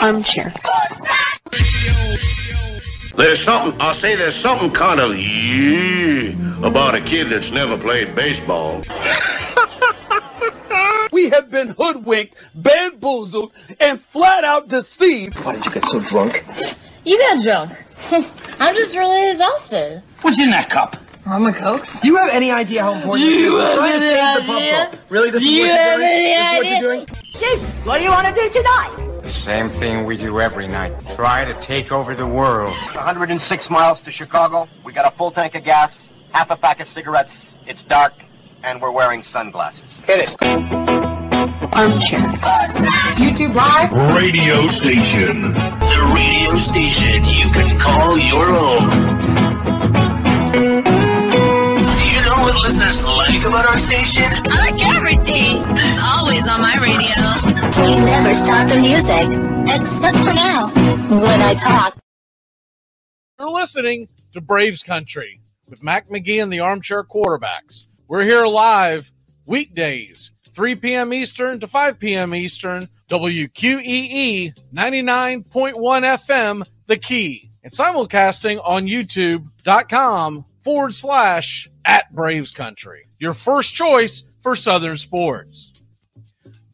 Armchair. There's something, I'll say there's something kind of yeah about a kid that's never played baseball. We have been hoodwinked, bamboozled, and flat out deceived. Why did you get so drunk? You got drunk. I'm just really exhausted. What's in that cup? I'm a Cokes? Do you have any idea how important this is? You We're have trying to any save the pump idea? rope. Really, this Do is you what you're doing? any This is what idea? you're doing? Chief, what do you want to do tonight? The same thing we do every night. Try to take over the world. 106 miles to Chicago. We got a full tank of gas, half a pack of cigarettes. It's dark, and we're wearing sunglasses. Hit it. Armchair. YouTube Live? Radio station. The radio station you can call your own. Do you know what listeners like about our station? I like everything. It's always on my radio. We never stop the music, except for now, when I talk. You're listening to Braves Country with Mac McGee and the Armchair Quarterbacks. We're here live weekdays, 3 p.m. Eastern to 5 p.m. Eastern, WQEE 99.1 FM, The Key, and simulcasting on YouTube.com forward slash at Braves Country. Your first choice for Southern sports.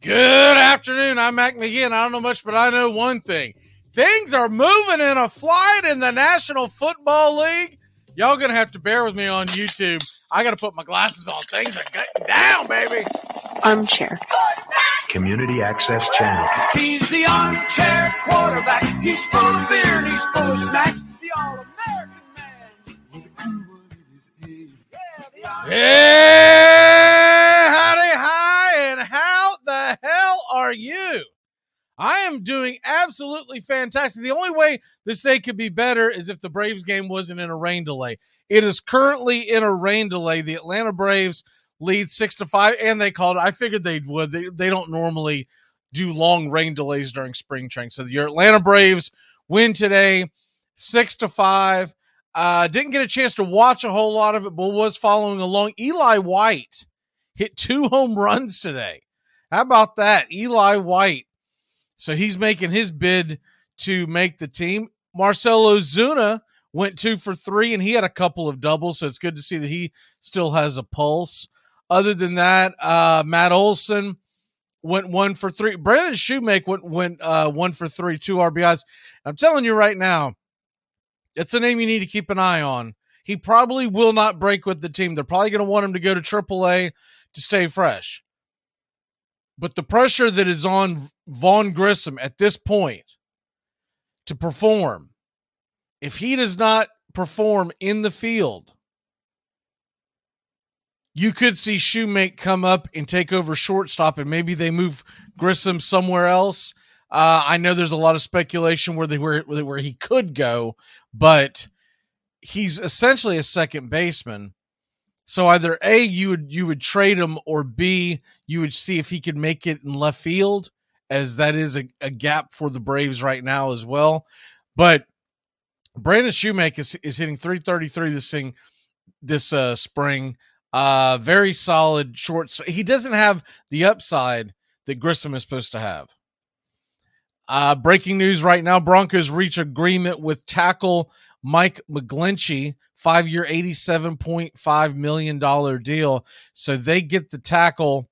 Good afternoon. I'm Mac McGee, and I don't know much, but I know one thing. Things are moving in a flight in the National Football League. Y'all gonna have to bear with me on YouTube. I gotta put my glasses on. Things are getting down, baby. Armchair. Community Access Channel. He's the armchair quarterback. He's full of beer and he's full of snacks. Hey, howdy, hi, and how the hell are you? I am doing absolutely fantastic. The only way this day could be better is if the Braves game wasn't in a rain delay. It is currently in a rain delay. The Atlanta Braves lead six to five, and they called it. I figured they would. They, they don't normally do long rain delays during spring training. So your Atlanta Braves win today, six to five. Uh, didn't get a chance to watch a whole lot of it, but was following along. Eli White hit two home runs today. How about that? Eli White. So he's making his bid to make the team. Marcell Ozuna went two for three, and he had a couple of doubles. So it's good to see that he still has a pulse. Other than that, uh, Matt Olson went one for three. Brandon Shewmake went went uh, one for three, two RBIs. I'm telling you right now, it's a name you need to keep an eye on. He probably will not break with the team. They're probably going to want him to go to AAA to stay fresh. But the pressure that is on Vaughn Grissom at this point to perform, if he does not perform in the field, you could see Shewmake come up and take over shortstop, and maybe they move Grissom somewhere else. Uh, I know there's a lot of speculation where they where where he could go, but he's essentially a second baseman. So either A, you would you would trade him, or B, you would see if he could make it in left field, as that is a, a gap for the Braves right now as well. But Brandon Shewmake is, is hitting 333 this thing this uh, spring. Uh, very solid short. He doesn't have the upside that Grissom is supposed to have. Uh, breaking news right now: Broncos reach agreement with tackle Mike McGlinchey, five-year, eighty-seven point five million dollar deal. So they get the tackle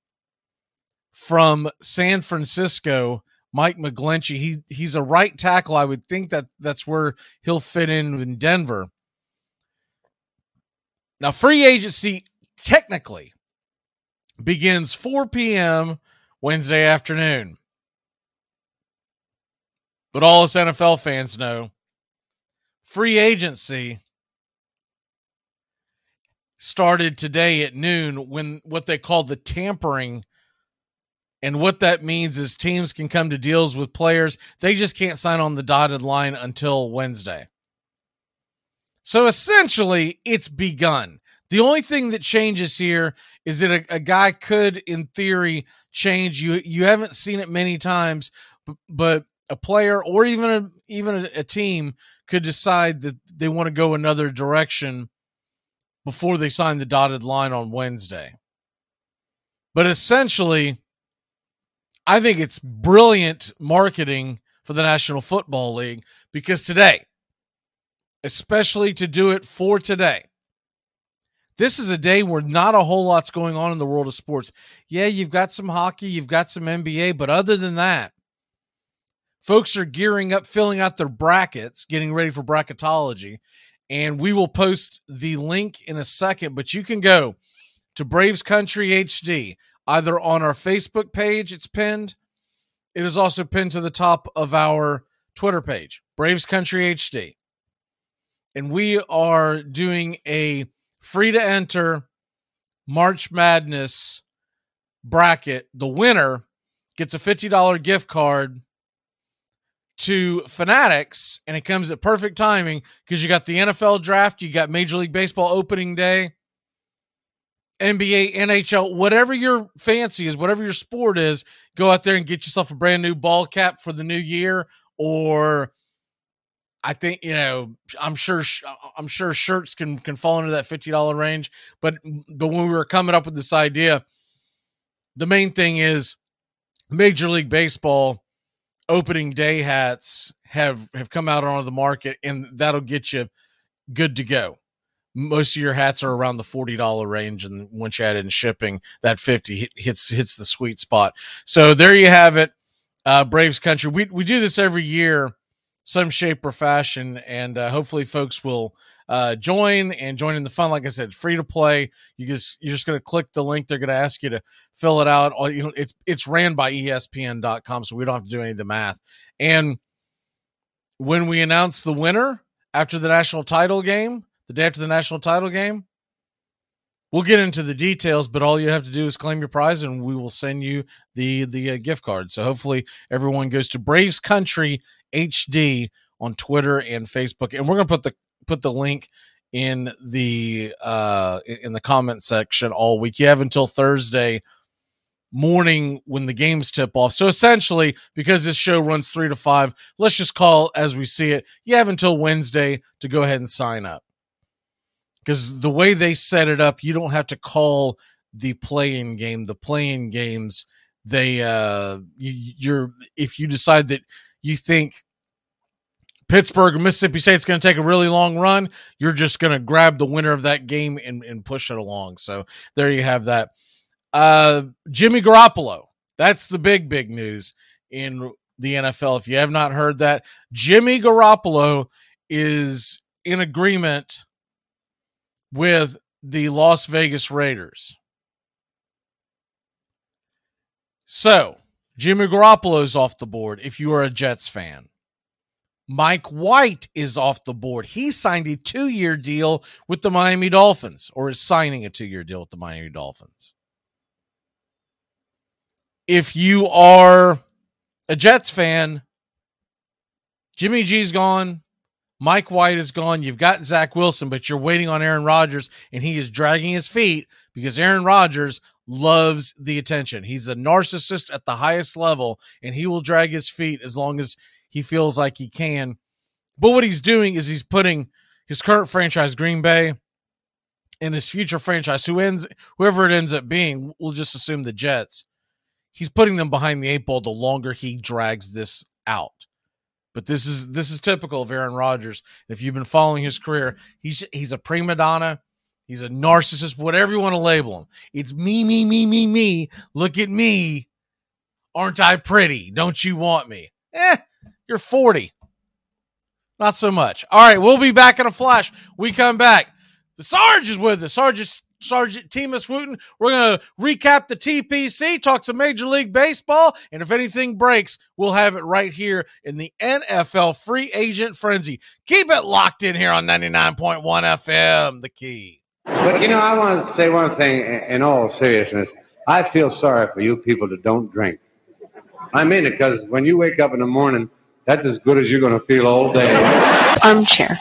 from San Francisco. Mike McGlinchey. He he's a right tackle. I would think that that's where he'll fit in in Denver. Now, free agency technically begins 4 p.m. Wednesday afternoon. But all us NFL fans know free agency started today at noon when what they call the tampering and what that means is teams can come to deals with players. They just can't sign on the dotted line until Wednesday. So essentially, it's begun. The only thing that changes here is that a, a, guy could, in theory, change. You you haven't seen it many times, but, but a player or even a, even a, a team could decide that they want to go another direction before they sign the dotted line on Wednesday. But essentially, I think it's brilliant marketing for the National Football League because today, especially to do it for today, this is a day where not a whole lot's going on in the world of sports. Yeah, you've got some hockey, you've got some NBA, but other than that, folks are gearing up, filling out their brackets, getting ready for bracketology. And we will post the link in a second, but you can go to Braves Country HD either on our Facebook page, it's pinned. It is also pinned to the top of our Twitter page, Braves Country HD. And we are doing a free to enter March Madness bracket. The winner gets a $50 gift card to Fanatics, and it comes at perfect timing because you got the NFL draft, you got Major League Baseball opening day, NBA, NHL, whatever your fancy is, whatever your sport is, go out there and get yourself a brand new ball cap for the new year. Or I think you know, I'm sure, I'm sure shirts can can fall into that fifty dollar range. But but when we were coming up with this idea, the main thing is Major League Baseball opening day hats have have come out onto the market, and that'll get you good to go most of your hats are around the forty dollar range, and once you add in shipping, that fifty hits hits the sweet spot. So there you have it, uh, Braves country. We we do this every year, some shape or fashion, and uh, hopefully, folks will uh, join and join in the fun. Like I said, free to play. You just you're just going to click the link. They're going to ask you to fill it out. All You know, it's it's ran by ESPN.com, so we don't have to do any of the math. And when we announce the winner after the national title game the day after the national title game. We'll get into the details, but all you have to do is claim your prize, and we will send you the the uh, gift card. So hopefully, everyone goes to Braves Country HD on Twitter and Facebook, and we're gonna put the put the link in the uh in the comment section all week. You have until Thursday morning when the games tip off. So essentially, because this show runs three to five, let's just call as we see it. You have until Wednesday to go ahead and sign up because the way they set it up, you don't have to call the play-in game. The play-in games, they uh, you, you're if you decide that you think Pittsburgh Mississippi State's going to take a really long run, you're just going to grab the winner of that game and, and push it along. So there you have that. Uh, Jimmy Garoppolo, that's the big, big news in the NFL. If you have not heard that, Jimmy Garoppolo is in agreement with the Las Vegas Raiders. So, Jimmy Garoppolo's off the board if you are a Jets fan. Mike White is off the board. He signed a two year deal with the Miami Dolphins, or is signing a two year deal with the Miami Dolphins. If you are a Jets fan, Jimmy G's gone. Mike White is gone. You've got Zach Wilson, but you're waiting on Aaron Rodgers, and he is dragging his feet because Aaron Rodgers loves the attention. He's a narcissist at the highest level, and he will drag his feet as long as he feels like he can. But what he's doing is he's putting his current franchise, Green Bay, and his future franchise, who ends whoever it ends up being, we'll just assume the Jets. He's putting them behind the eight ball the longer he drags this out. But this is this is typical of Aaron Rodgers. If you've been following his career, he's he's a prima donna. He's a narcissist, whatever you want to label him. It's me, me, me, me, me. Look at me. Aren't I pretty? Don't you want me? Eh, you're 40. Not so much. All right, we'll be back in a flash. We come back. The Sarge is with us. Sarge is Sergeant Timus Wooten. We're going to recap the TPC, talk some Major League Baseball, and if anything breaks, we'll have it right here in the NFL Free Agent Frenzy. Keep it locked in here on 99.1 FM, the key. But you know, I want to say one thing in all seriousness. I feel sorry for you people that don't drink. I mean it because when you wake up in the morning, that's as good as you're going to feel all day. Armchair.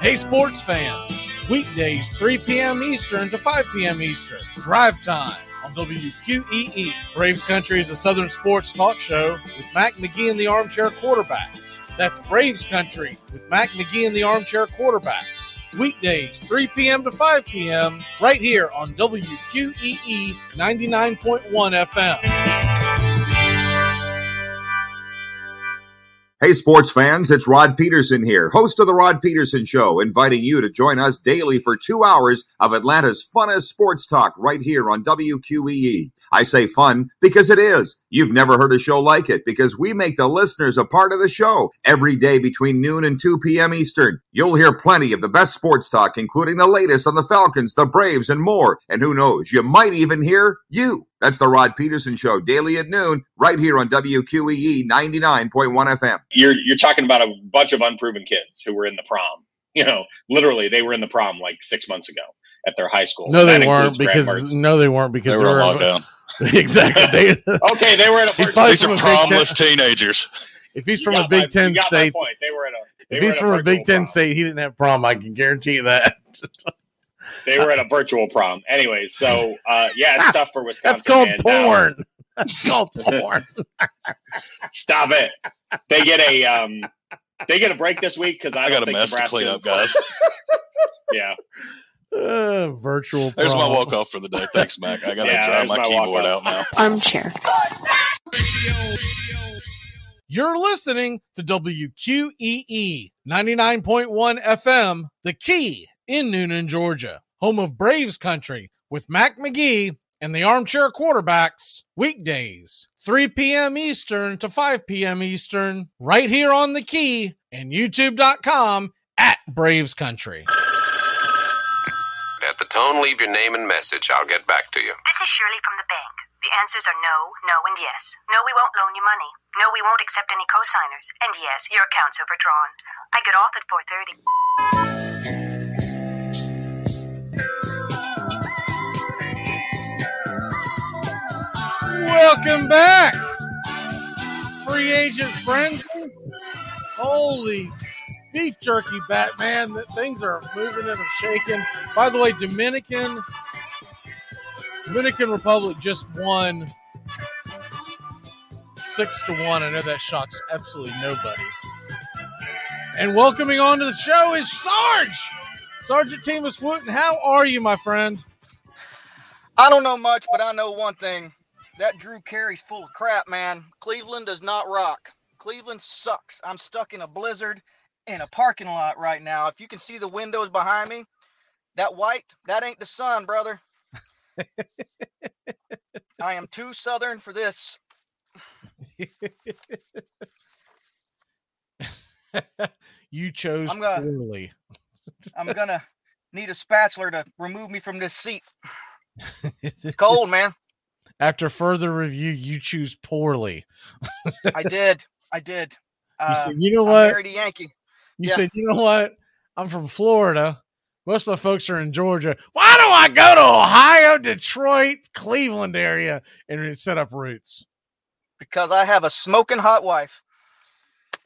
Hey, sports fans. Weekdays, 3 p.m. Eastern to 5 p.m. Eastern. Drive time on on WQEE. Braves Country is a Southern sports talk show with Mac McGee and the Armchair Quarterbacks. That's Braves Country with Mac McGee and the Armchair Quarterbacks. Weekdays, 3 p.m. to 5 p.m., right here on WQEE 99.1 FM. Hey, sports fans, it's Rod Peterson here, host of The Rod Peterson Show, inviting you to join us daily for two hours of Atlanta's funnest sports talk right here on WQEE. I say fun because it is. You've never heard a show like it because we make the listeners a part of the show every day between noon and 2 p.m. Eastern. You'll hear plenty of the best sports talk, including the latest on the Falcons, the Braves, and more. And who knows, you might even hear you. That's the Rod Peterson Show, daily at noon, right here on WQEE 99.1 FM. You're you're talking about a bunch of unproven kids who were in the prom. You know, literally, they were in the prom like six months ago at their high school. No, That they weren't because no, they weren't because They they were were on lockdown. exactly. They, okay, they were in a He's probably These from are a Big Ten. teenagers. If he's You from a Big my- Ten you got my state, point. They were in a. they if he's from a virtual Big Ten prom. state, he didn't have prom. I can guarantee you that. They were at a virtual prom. Anyway, so uh, yeah, it's tough for Wisconsin. That's called and, uh, porn. That's called porn. Stop it. They get a um, they get a break this week because I, I got a think mess to clean up, guys. Yeah, Uh, virtual. There's my walk off for the day. Thanks, Mac. I got to Yeah, dry my my keyboard out now. Armchair. You're listening to WQEE 99.1 FM, The Key in Noonan, Georgia, home of Braves Country with Mac McGee and the Armchair Quarterbacks, weekdays, 3 p.m. Eastern to 5 p.m. Eastern, right here on The Key and YouTube.com at Braves Country. At the tone, leave your name and message. I'll get back to you. This is Shirley from the bank. The answers are no, no, and yes. No, we won't loan you money. No, we won't accept any cosigners. And yes, your account's overdrawn. I get off at 4:30. Welcome back, free agent frenzy. Holy beef jerky, Batman! That things are moving and shaking. By the way, Dominican Dominican Republic just won six to one. I know that shocks absolutely nobody. And welcoming onto the show is Sarge, Sergeant Timus Wooten. How are you, my friend? I don't know much, but I know one thing. That Drew Carey's full of crap, man. Cleveland does not rock. Cleveland sucks. I'm stuck in a blizzard in a parking lot right now. If you can see the windows behind me, that white, that ain't the sun, brother. I am too southern for this. you chose I'm gonna- poorly. I'm gonna need a spatula to remove me from this seat. It's cold, man. After further review, you choose poorly. I did. I did. You Uh, said, you know what? I what? married a Yankee. You Yeah. said, you know what? I'm from Florida. Most of my folks are in Georgia. Why do I go to Ohio, Detroit, Cleveland area and set up roots? Because I have a smoking hot wife.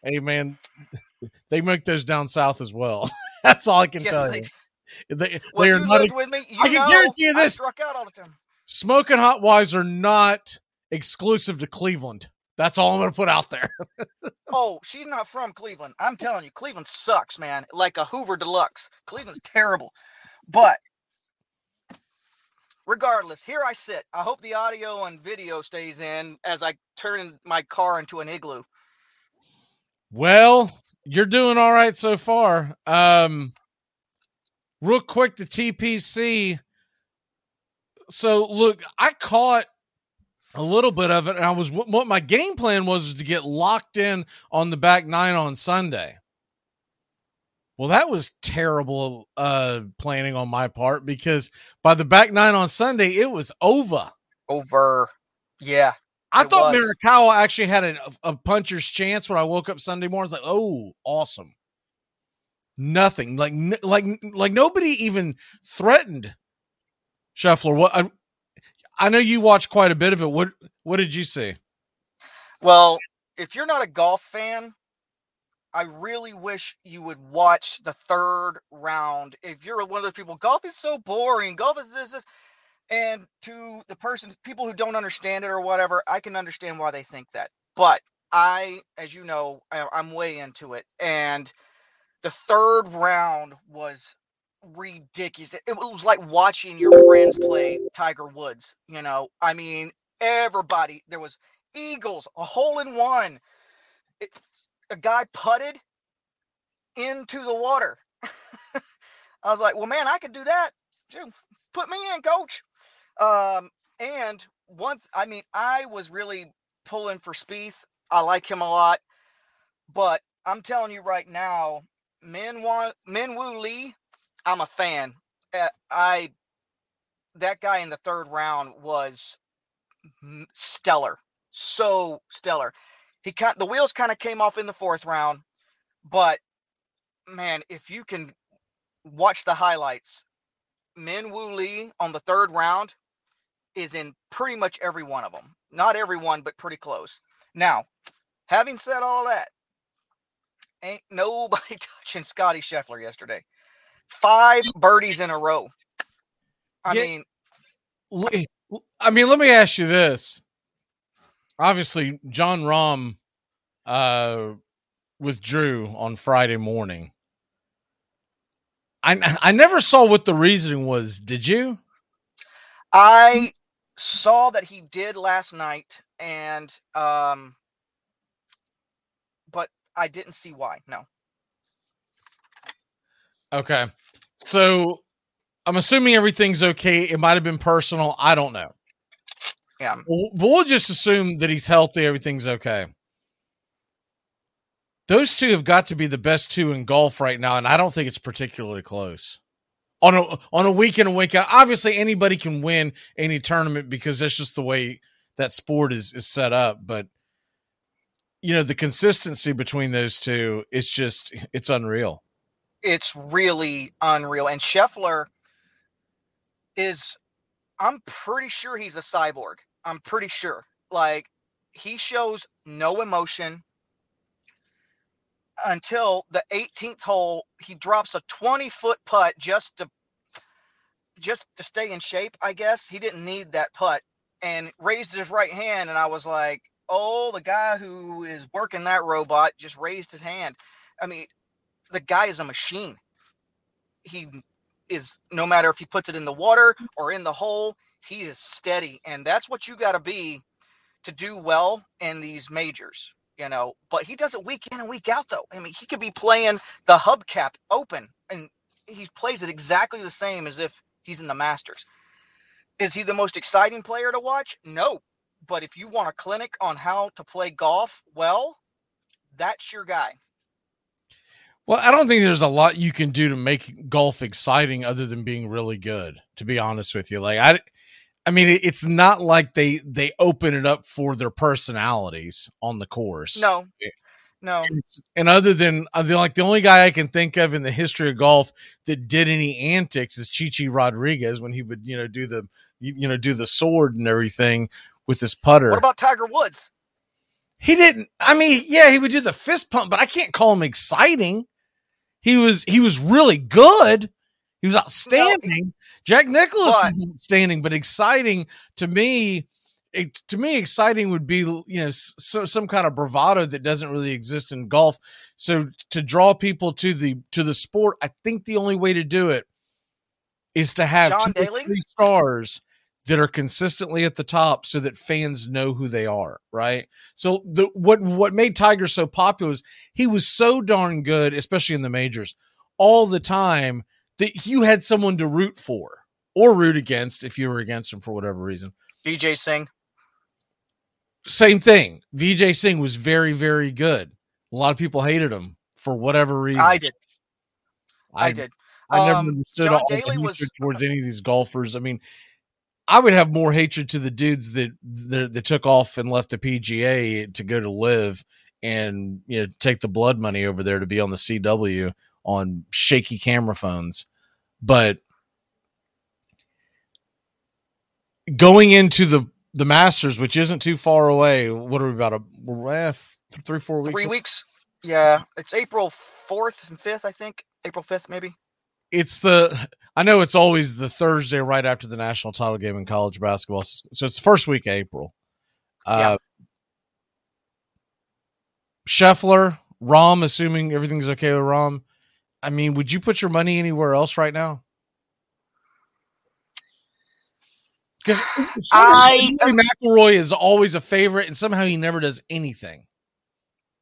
Hey, man, they make those down south as well. That's all I can Yes, tell they you. They, Well, they are you not. ex- with me, you I can know guarantee you I this: struck out all the time. Smoking hot wives are not exclusive to Cleveland. That's all I'm going to put out there. Oh, she's not from Cleveland. I'm telling you, Cleveland sucks, man. Like a Hoover Deluxe. Cleveland's terrible. But regardless, here I sit. I hope the audio and video stays in as I turn my car into an igloo. Well, you're doing all right so far. Um, real quick, the TPC. So, look, I caught a little bit of it, and I was what my game plan was, to get locked in on the back nine on Sunday. Well, that was terrible uh, planning on my part because by the back nine on Sunday, it was over. Over. Yeah. I thought was. Morikawa actually had a, a puncher's chance when I woke up Sunday morning. I was like, oh, awesome. Nothing like like like nobody even threatened Scheffler. What I, I know you watched quite a bit of it. What what did you see? Well, if you're not a golf fan, I really wish you would watch the third round. If you're one of those people, golf is so boring. Golf is this. this. And to the person, people who don't understand it or whatever, I can understand why they think that. But I, as you know, I'm way into it. And the third round was ridiculous. It was like watching your friends play Tiger Woods. You know, I mean, everybody, there was Eagles, a hole in one. It, a guy putted into the water. I was like, well, man, I could do that. Put me in, coach. Um, and one, I mean, I was really pulling for Spieth. I like him a lot, but I'm telling you right now, men want Min Minwoo Lee, I'm a fan. Uh, I that guy in the third round was stellar, so stellar. He kind the wheels kind of came off in the fourth round, but man, if you can watch the highlights, Min Woo Lee on the third round is in pretty much every one of them. Not every one, but pretty close. Now, having said all that, ain't nobody touching Scotty Scheffler yesterday. Five birdies in a row. I Yeah. mean, I mean, let me ask you this. Obviously, Jon Rahm uh, withdrew on Friday morning. I I never saw what the reasoning was. Did you? I saw that he did last night, and um, but I didn't see why. No. Okay. So I'm assuming everything's okay. It might have been personal. I don't know. Yeah. We'll, but we'll just assume that he's healthy. Everything's okay. Those two have got to be the best two in golf right now, and I don't think it's particularly close. On a on a week in and week out, obviously anybody can win any tournament because that's just the way that sport is is set up. But you know the consistency between those two, it's just it's unreal. It's really unreal. And Scheffler is, I'm pretty sure he's a cyborg. I'm pretty sure. Like, he shows no emotion until the 18th hole. He drops a 20 foot putt just to just to stay in shape, I guess. He didn't need that putt and raised his right hand. And I was like, oh, the guy who is working that robot just raised his hand. I mean, the guy is a machine. He is no matter if he puts it in the water or in the hole, he is steady, and that's what you got to be to do well in these majors. You know, but he does it week in and week out, though. I mean, he could be playing the hubcap open, and he plays it exactly the same as if he's in the Masters. Is he the most exciting player to watch? No. But if you want a clinic on how to play golf well, that's your guy. Well, I don't think there's a lot you can do to make golf exciting other than being really good. To be honest with you, like I, I mean, it's not like they they open it up for their personalities on the course. No, no. And other than uh, like the only guy I can think of in the history of golf that did any antics is Chichi Rodriguez when he would you know do the you know do the sword and everything with his putter. What about Tiger Woods? He didn't. I mean, yeah, he would do the fist pump, but I can't call him exciting. He was he was really good. He was outstanding. Jack Nicklaus But- was outstanding, but exciting to me. It, to me, exciting would be you know so, some kind of bravado that doesn't really exist in golf. So to draw people to the to the sport, I think the only way to do it is to have John two Daly? three stars that are consistently at the top so that fans know who they are, right? So the what what made Tiger so popular is he was so darn good, especially in the majors, all the time that you had someone to root for or root against if you were against him for whatever reason. Vijay Singh. Same thing. Vijay Singh was very, very good. A lot of people hated him for whatever reason. I did. I, did. I never Um, understood John all the Daly was- hatred towards any of these golfers. I mean, I would have more hatred to the dudes that that, that took off and left the PGA to go to LIV and you know take the blood money over there to be on the CW on shaky camera phones. But going into the the Masters, which isn't too far away, what are we about a we're, eh, three four weeks? Three weeks. Yeah, it's April fourth and fifth, I think. April fifth, maybe. it's the I know it's always the Thursday right after the national title game in college basketball, so it's the first week of April. Uh, Scheffler, Rahm, assuming everything's okay with Rahm. I mean, would you put your money anywhere else right now? Because I- McIlroy is always a favorite, and somehow he never does anything.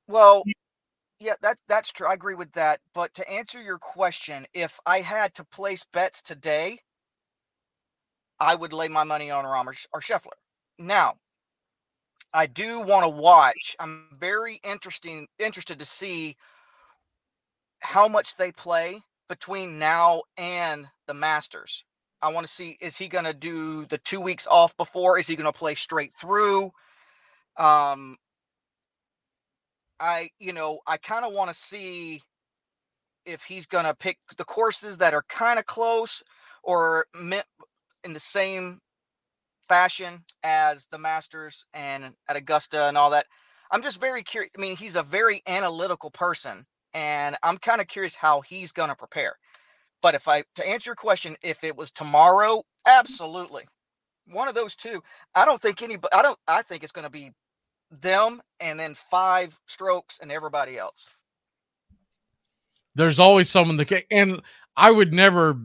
Well, yeah, that that's true. I agree with that. But to answer your question, if I had to place bets today, I would lay my money on Rahm or, or Scheffler. Now, I do want to watch. I'm very interesting interested to see how much they play between now and the Masters. I want to see is he going to do the 2 weeks off before is he going to play straight through? Um I you know, I kind of want to see if he's going to pick the courses that are kind of close or in the same fashion as the Masters and at Augusta and all that. I'm just very curious. I mean, he's a very analytical person, and I'm kind of curious how he's going to prepare. But if I to answer your question, if it was tomorrow, mm-hmm. absolutely, one of those two. I don't think any. I don't. I think it's going to be them and then five strokes and everybody else. There's always someone that can, and I would never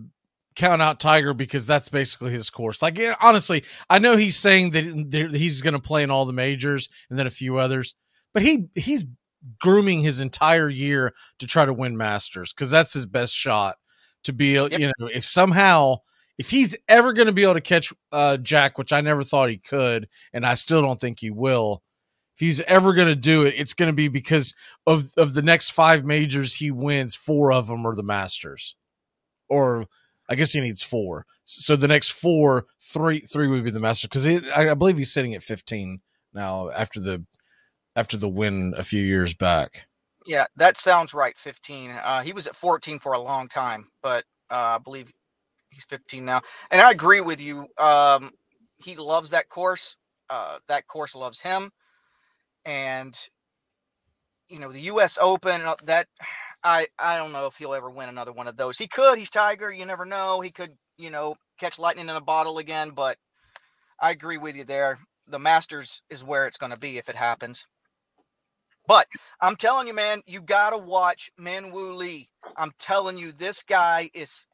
count out Tiger because that's basically his course. Like honestly, I know he's saying that he's going to play in all the majors and then a few others, but he he's grooming his entire year to try to win Masters because that's his best shot to be. You know, if somehow if he's ever going to be able to catch uh, Jack, which I never thought he could, and I still don't think he will. He's ever going to do it, it's going to be because of of the next five majors he wins. Four of them are the Masters, or I guess he needs four. So the next four, three, three would be the Masters because I, I believe he's sitting at fifteen now after the after the win a few years back. Yeah, that sounds right. 15. Uh, he was at 14 for a long time, but uh, I believe he's 15 now. And I agree with you. Um, he loves that course. Uh, that course loves him. And you know the U.S. Open. That I I don't know if he'll ever win another one of those. He could. He's Tiger. You never know. He could you know catch lightning in a bottle again. But I agree with you there. The Masters is where it's going to be if it happens. But I'm telling you, man, you got to watch Min Woo Lee. I'm telling you, this guy is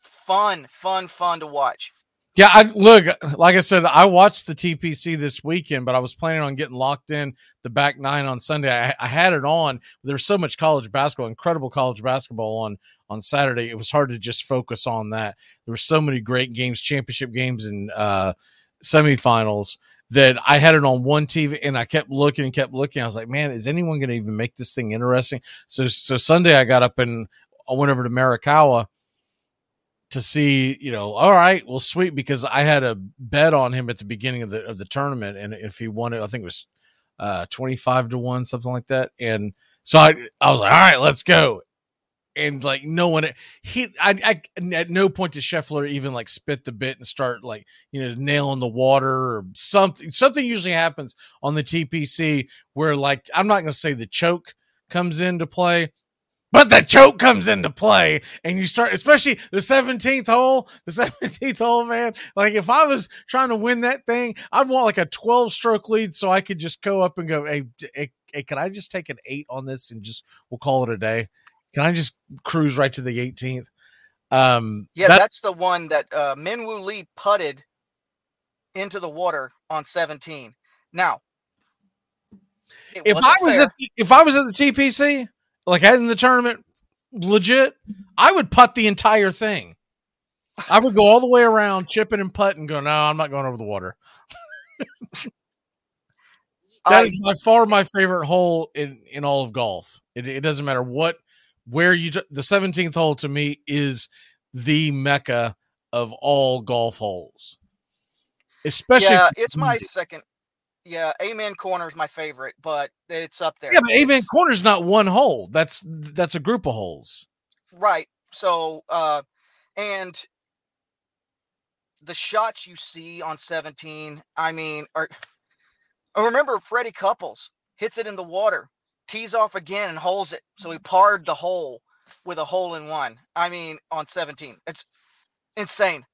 fun, fun, fun to watch. Yeah, I look like I said, I watched the TPC this weekend, but I was planning on getting locked in the back nine on Sunday. I, I had it on. There's so much college basketball, incredible college basketball on on Saturday. It was hard to just focus on that. There were so many great games, championship games, and uh, semifinals that I had it on one TV, and I kept looking and kept looking. I was like, man, is anyone going to even make this thing interesting? So so Sunday, I got up and I went over to Morikawa to see, you know, all right, well, sweet, because I had a bet on him at the beginning of the of the tournament, and if he won it, I think it was uh twenty five to one, something like that. And so I I was like, all right, let's go. And like no one, he, I, I, at no point did Scheffler even like spit the bit and start like you know nail nailing the water or something. Something usually happens on the TPC where like I'm not going to say the choke comes into play, but the choke comes into play and you start especially the 17th hole the 17th hole man like if i was trying to win that thing i'd want like a 12 stroke lead so i could just go up and go hey, hey, hey can i just take an eight on this and just we'll call it a day can i just cruise right to the 18th um Yeah, that- that's the one that uh, Min Woo Lee putted into the water on 17. Now, if i was fair. at the, if i was at the tpc like in the tournament legit i would putt the entire thing i would go all the way around chipping and putting go no i'm not going over the water That is by far my favorite hole in in all of golf. It, it doesn't matter what where you the 17th hole to me is the mecca of all golf holes. Especially yeah, it's my second. Yeah, Amen Corner is my favorite, but it's up there. Yeah, but Amen Corner is not one hole. That's that's a group of holes. Right. So, uh, and the shots you see on 17, I mean, are, I remember Freddie Couples hits it in the water, tees off again and holds it. So he parred the hole with a hole in one. I mean, on 17. It's Insane.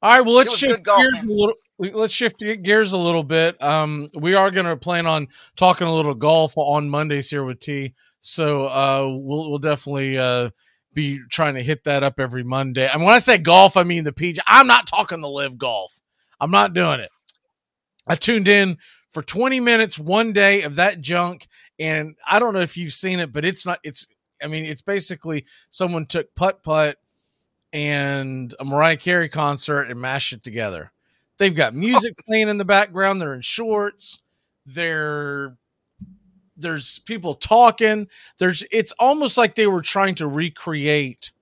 All right, well, let's shift golf, gears a little. Let's shift gears a little bit. Um, we are going to plan on talking a little golf on Mondays here with T. So uh, we'll we'll definitely uh, be trying to hit that up every Monday. And when I say golf, I mean the PG. I'm not talking the LIV golf. I'm not doing it. I tuned in for 20 minutes one day of that junk, and I don't know if you've seen it, but it's not. It's. I mean, it's basically someone took putt putt and a Mariah Carey concert and mashed it together. They've got music playing in the background. They're in shorts. They're there's people talking. There's it's almost like they were trying to recreate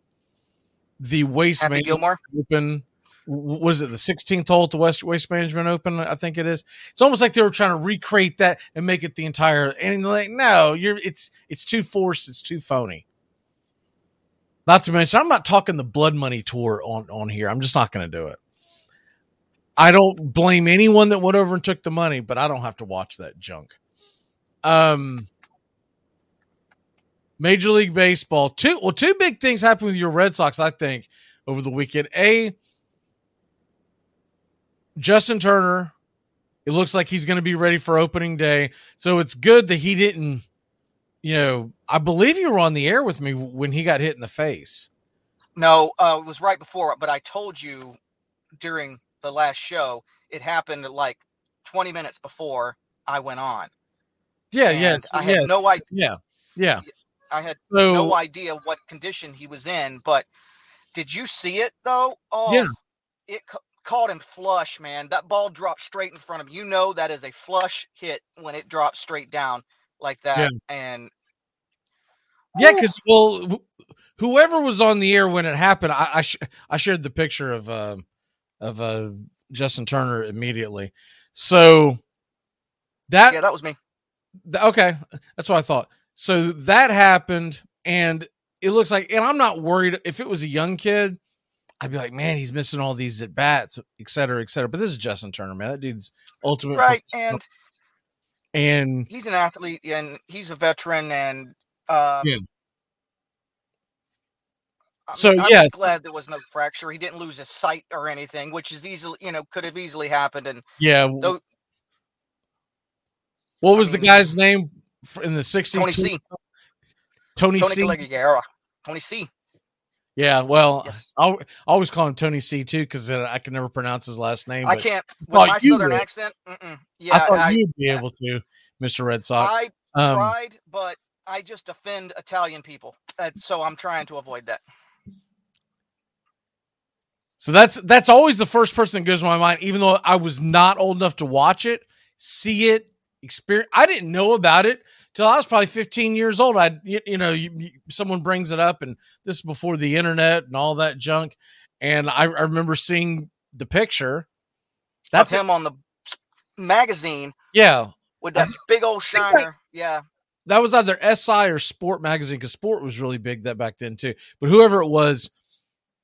the waste Happy management open. Was it the 16th hole at the West Waste Management Open? I think it is. It's almost like they were trying to recreate that and make it the entire. And like, no, you're it's it's too forced. It's too phony. Not to mention, I'm not talking the blood money tour on on here. I'm just not going to do it. I don't blame anyone that went over and took the money, but I don't have to watch that junk. Um, Major League Baseball. Two well, two big things happened with your Red Sox. I think over the weekend. A Justin Turner. It looks like he's going to be ready for opening day. So it's good that he didn't. You know, I believe you were on the air with me when he got hit in the face. No, uh, it was right before, but I told you during the last show it happened like 20 minutes before I went on. Yeah, And yes, I had yes, no idea. Yeah, yeah. I had So- no idea what condition he was in, but did you see it though? Oh, Yeah. it ca- caught him flush, man. That ball dropped straight in front of him. You know that is a flush hit when it drops straight down like that. And Yeah, because well, wh- whoever was on the air when it happened, I I, sh- I shared the picture of uh, of uh, Justin Turner immediately. So that yeah, that was me. th- okay, that's what I thought. So that happened, and it looks like, and I'm not worried if it was a young kid. I'd be like, man, he's missing all these at bats, et cetera, et cetera. But this is Justin Turner, man. That dude's ultimate. Right, and and he's an athlete and he's a veteran and um Yeah. I'm, So, yeah. glad there was no fracture. He didn't lose his sight or anything, which is easily, you know, could have easily happened. And yeah, though what was the guy's name in the 60s? Tony C. Tony, Tony C. Tony C. Yeah, well, I'll, I always call him Tony C too because I can never pronounce his last name. I can't I with my you southern would. accent. Yeah, I thought I, you'd be able to, Mister Red Sox. I Um, tried, but I just offend Italian people, so I'm trying to avoid that. So that's that's always the first person that goes to my mind, even though I was not old enough to watch it, see it, experience. I didn't know about it till I was probably 15 years old. I, you, you know, you, you- someone brings it up, and this is before the internet and all that junk. And I, I remember seeing the picture. That's That's him on the magazine yeah. with that big old shiner. Yeah, that was either SI or Sport magazine because Sport was really big that back then too. But whoever it was,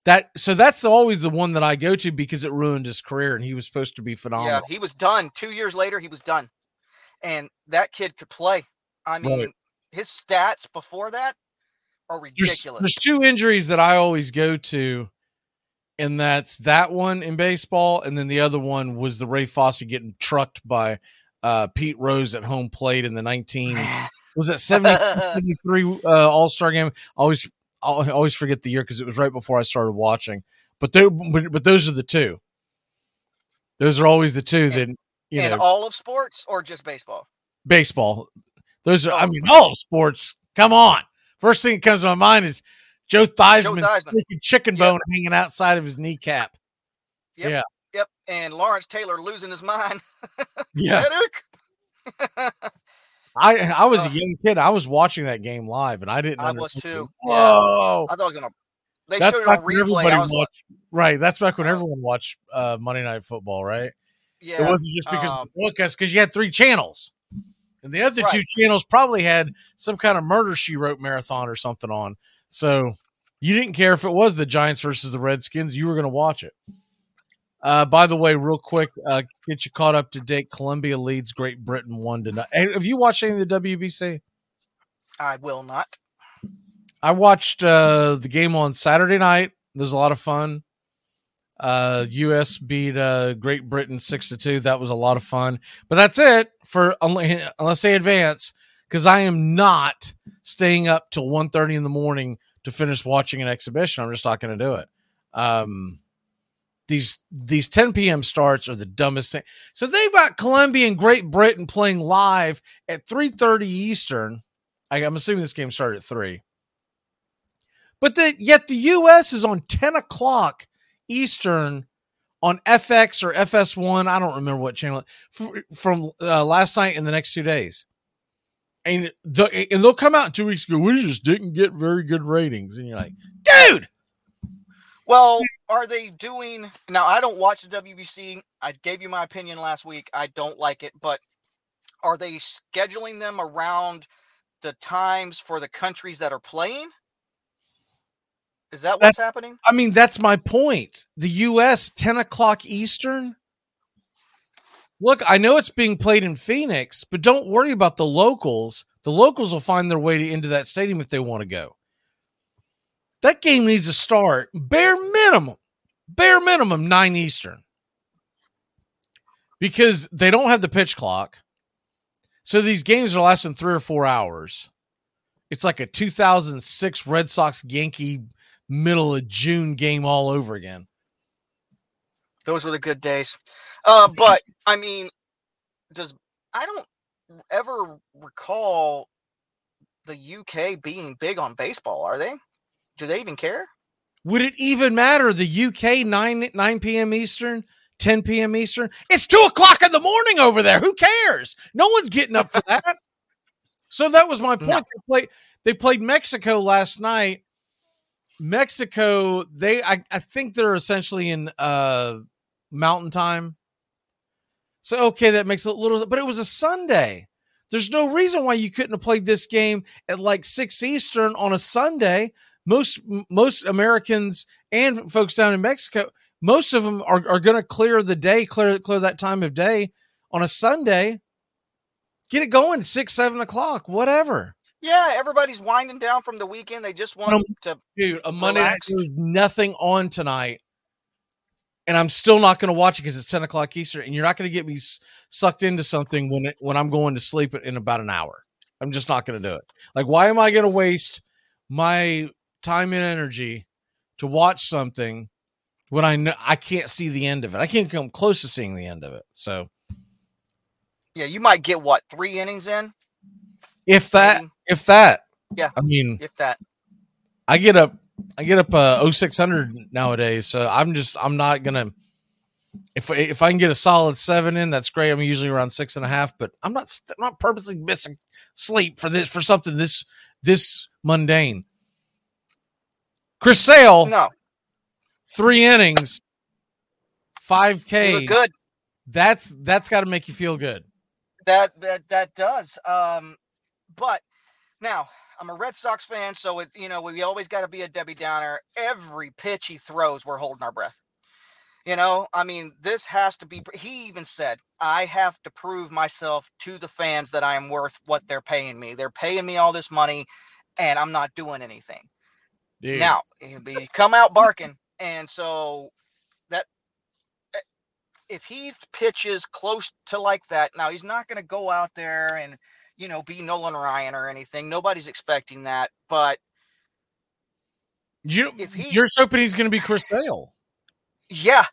that so that's always the one that I go to because it ruined his career and he was supposed to be phenomenal. yeah. He was done. Two years later, he was done, and that kid could play. I mean, Right. his stats before that are ridiculous. there's two injuries that I always go to, and that's that one in baseball, and then the other one was the Ray Fosse getting trucked by uh, Pete Rose at home plate in the 19 was 70, 73 uh, All Star game. I always I always forget the year because it was right before I started watching. But they, but, but those are the two. Those are always the two that you in know all of sports or just baseball? baseball. Those are I Oh. mean all of sports. Come on. First thing that comes to my mind is Joe Theismann's Theismann. freaking chicken bone hanging outside of his kneecap. Yep, Yeah. Yep. And Lawrence Taylor losing his mind. Yeah. I I was a young kid. I was watching that game live, and I didn't. I was understand. too. Whoa! Yeah. I thought I was gonna. They That's showed it back on when replay. everybody was like, right. That's back when everyone watched uh, Monday Night Football. Right. yeah. It wasn't just because um, of because you had three channels, and the other two channels probably had some kind of murder she wrote marathon or something on. So you didn't care if it was the Giants versus the Redskins; you were going to watch it. Uh, by the way, real quick, uh, get you caught up to date. Colombia leads Great Britain one to. Hey, Have you watched any of the WBC? I will not. I watched uh, the game on Saturday night. There's a lot of fun. Uh, U.S. beat uh, Great Britain six to two. That was a lot of fun. But that's it for unless, unless they advance, because I am not staying up till 1.30 in the morning to finish watching an exhibition. I'm just not going to do it. Um, these these 10 p.m. starts are the dumbest thing. So they've got Colombia and Great Britain playing live at 3:30 Eastern. I, I'm assuming this game started at three. But the, yet the U.S. is on 10 o'clock Eastern on FX or FS1. I don't remember what channel from uh, last night and the next two days. And, the, and they'll come out in two weeks ago. We just didn't get very good ratings. And you're like, dude. Well, are they doing now? I don't watch the WBC. I gave you my opinion last week. I don't like it, but are they scheduling them around the times for the countries that are playing? Is that what's That's- happening? I mean, that's my point. The U.S. 10 o'clock Eastern. Look, I know it's being played in Phoenix, but don't worry about the locals. The locals will find their way to, into that stadium if they want to go. That game needs to start bare minimum, bare minimum nine Eastern, because they don't have the pitch clock. So these games are lasting three or four hours. It's like a 2006 Red Sox Yankee middle of June game all over again. Those were the good days. Uh, but I mean, does I don't ever recall the UK being big on baseball. Are they? Do they even care? Would it even matter? The UK nine nine p.m. Eastern, ten p.m. Eastern. It's two o'clock in the morning over there. Who cares? No one's getting up for that. so that was my point. They played they played Mexico last night. Mexico, they I, I think they're essentially in uh mountain time. So okay, that makes a little but it was a Sunday. There's no reason why you couldn't have played this game at like 6 Eastern on a Sunday. Most most Americans and folks down in Mexico, most of them are, are going to clear the day, clear clear that time of day on a Sunday. Get it going, six, seven o'clock, whatever. Yeah, everybody's winding down from the weekend. They just want to Dude, a Monday relax. there's nothing on tonight, and I'm still not going to watch it because it's ten o'clock Eastern, and you're not going to get me sucked into something when it, when I'm going to sleep in about an hour. I'm just not going to do it. Like, why am I going to waste my time and energy to watch something when I know I can't see the end of it? I can't come close to seeing the end of it. So, Yeah, you might get what three innings in. if that, if that, Yeah, I mean, if that. I get up I get up uh 0600 nowadays, so I'm just I'm not gonna if if I can get a solid seven in, that's great. I'm usually around six and a half, but I'm not I'm not purposely missing sleep for this for something this this mundane. Chris Sale, no, three innings, five K, good. That's that's got to make you feel good. That that that does. Um, but now I'm a Red Sox fan, so it you know we always got to be a Debbie Downer. Every pitch he throws, we're holding our breath. You know, I mean, this has to be. He even said, "I have to prove myself to the fans that I am worth what they're paying me. They're paying me all this money, and I'm not doing anything." Dude. Now, he'll be come out barking, and so that eh, if he pitches close to like that, now he's not going to go out there and you know be Nolan Ryan or anything. Nobody's expecting that, but You if he, you're hoping he's going to be Chris Sale. yeah,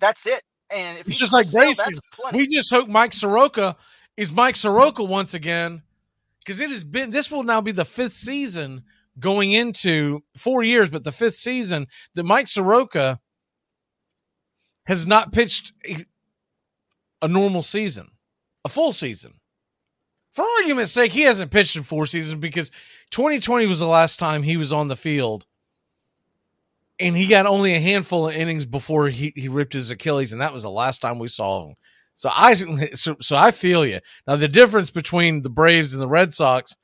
that's it. And if It's just like Sale, Dave that's says, plenty. We just hope Mike Soroka is Mike Soroka once again, because it has been. This will now be the fifth season going into four years, but the fifth season that Mike Soroka has not pitched a, a normal season, a full season. For argument's sake, he hasn't pitched in four seasons because 2020 was the last time he was on the field and he got only a handful of innings before he, he ripped his Achilles, and that was the last time we saw him. So I so, so I feel you. Now the difference between the Braves and the Red Sox,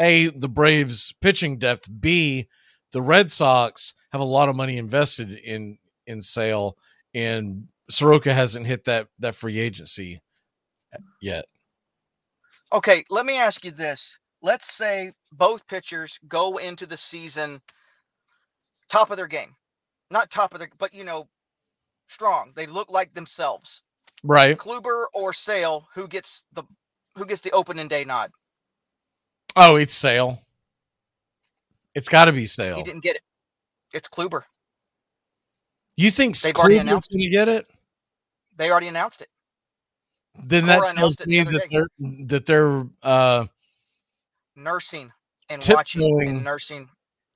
a the Braves pitching depth, b the Red Sox have a lot of money invested in in Sale, and Soroka hasn't hit that that free agency yet. Okay, let me ask you this. Let's say both pitchers go into the season top of their game, not top of their, but you know, strong. They look like themselves. Right. Kluber or Sale, who gets the who gets the opening day nod? Oh, it's Sale. It's got to be Sale. He didn't get it. It's Kluber. You think They've already Kluber's announced going to get it? They already announced it. Then Cora that tells it the me that day. they're that they're uh Nursing and watching and nursing.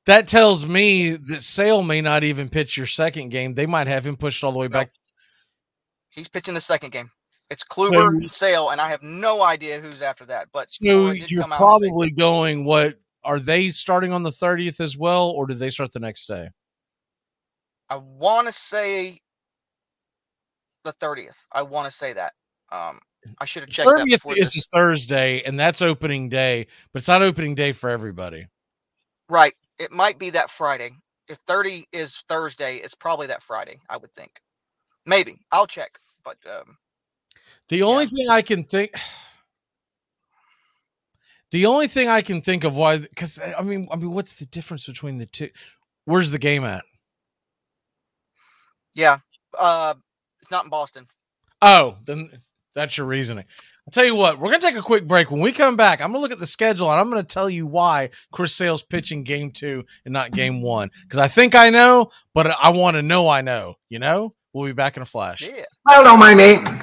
that tells me that Sale may not even pitch your second game. They might have him pushed all the way back. He's pitching the second game. It's Kluber, So- Sale, and I have no idea who's after that. But So Cora did you're come out and say- probably going what are they starting on the 30th as well or do they start the next day? I want to say the thirtieth. I want to say that. Um, I should have checked 30th is this. a Thursday and that's opening day, but it's not opening day for everybody. Right. It might be that Friday. If 30 is Thursday, it's probably that Friday, I would think. Maybe. I'll check. But um, The only thing I can think the only thing I can think of why cuz I mean I mean what's the difference between the two? Where's the game at? yeah, uh, it's not in Boston. Oh, then that's your reasoning. I'll tell you what, we're going to take a quick break. When we come back, I'm going to look at the schedule and I'm going to tell you why Chris Sale's pitching game two and not game one. Because I think I know, but I want to know I know. You know? We'll be back in a flash. Yeah. Well, don't mind me.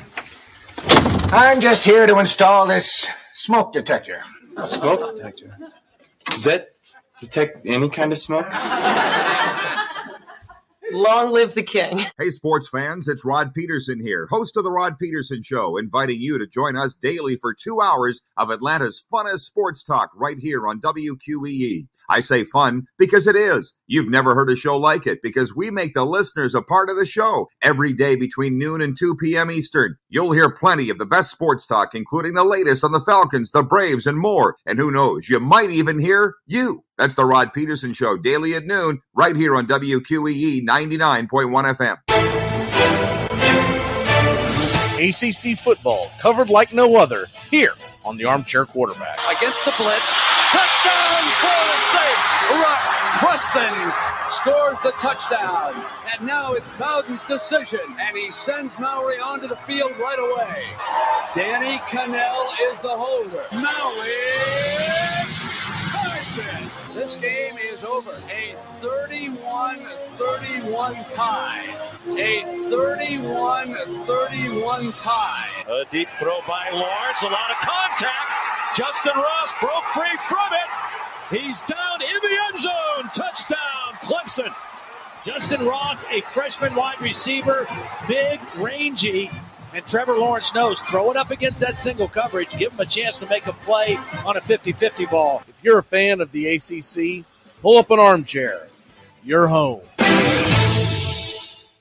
I'm just here to install this smoke detector. Smoke detector. Does that detect any kind of smoke? Long live the king. Hey, sports fans, it's Rod Peterson here, host of The Rod Peterson Show, inviting you to join us daily for two hours of Atlanta's funnest sports talk right here on WQEE. I say fun because it is. You've never heard a show like it because we make the listeners a part of the show every day between noon and 2 p.m. Eastern. You'll hear plenty of the best sports talk, including the latest on the Falcons, the Braves, and more. And who knows, you might even hear you. That's the Rod Peterson Show, daily at noon, right here on WQEE 99.1 FM. ACC football covered like no other here on the Armchair Quarterback. against the blitz. Touchdown, Florida State! Rock Preston scores the touchdown. And now it's Bowden's decision, and he sends Mowrey onto the field right away. Danny Kanell is the holder. Mowrey ties it. This game is over. A 31-31 tie. A 31-31 tie. A deep throw by Lawrence, a lot of contact. Justin Ross broke free from it. He's down in the end zone. Touchdown, Clemson. Justin Ross, a freshman wide receiver, big, rangy, and Trevor Lawrence knows throw it up against that single coverage, give him a chance to make a play on a 50 50 ball. If you're a fan of the ACC, pull up an armchair. You're home.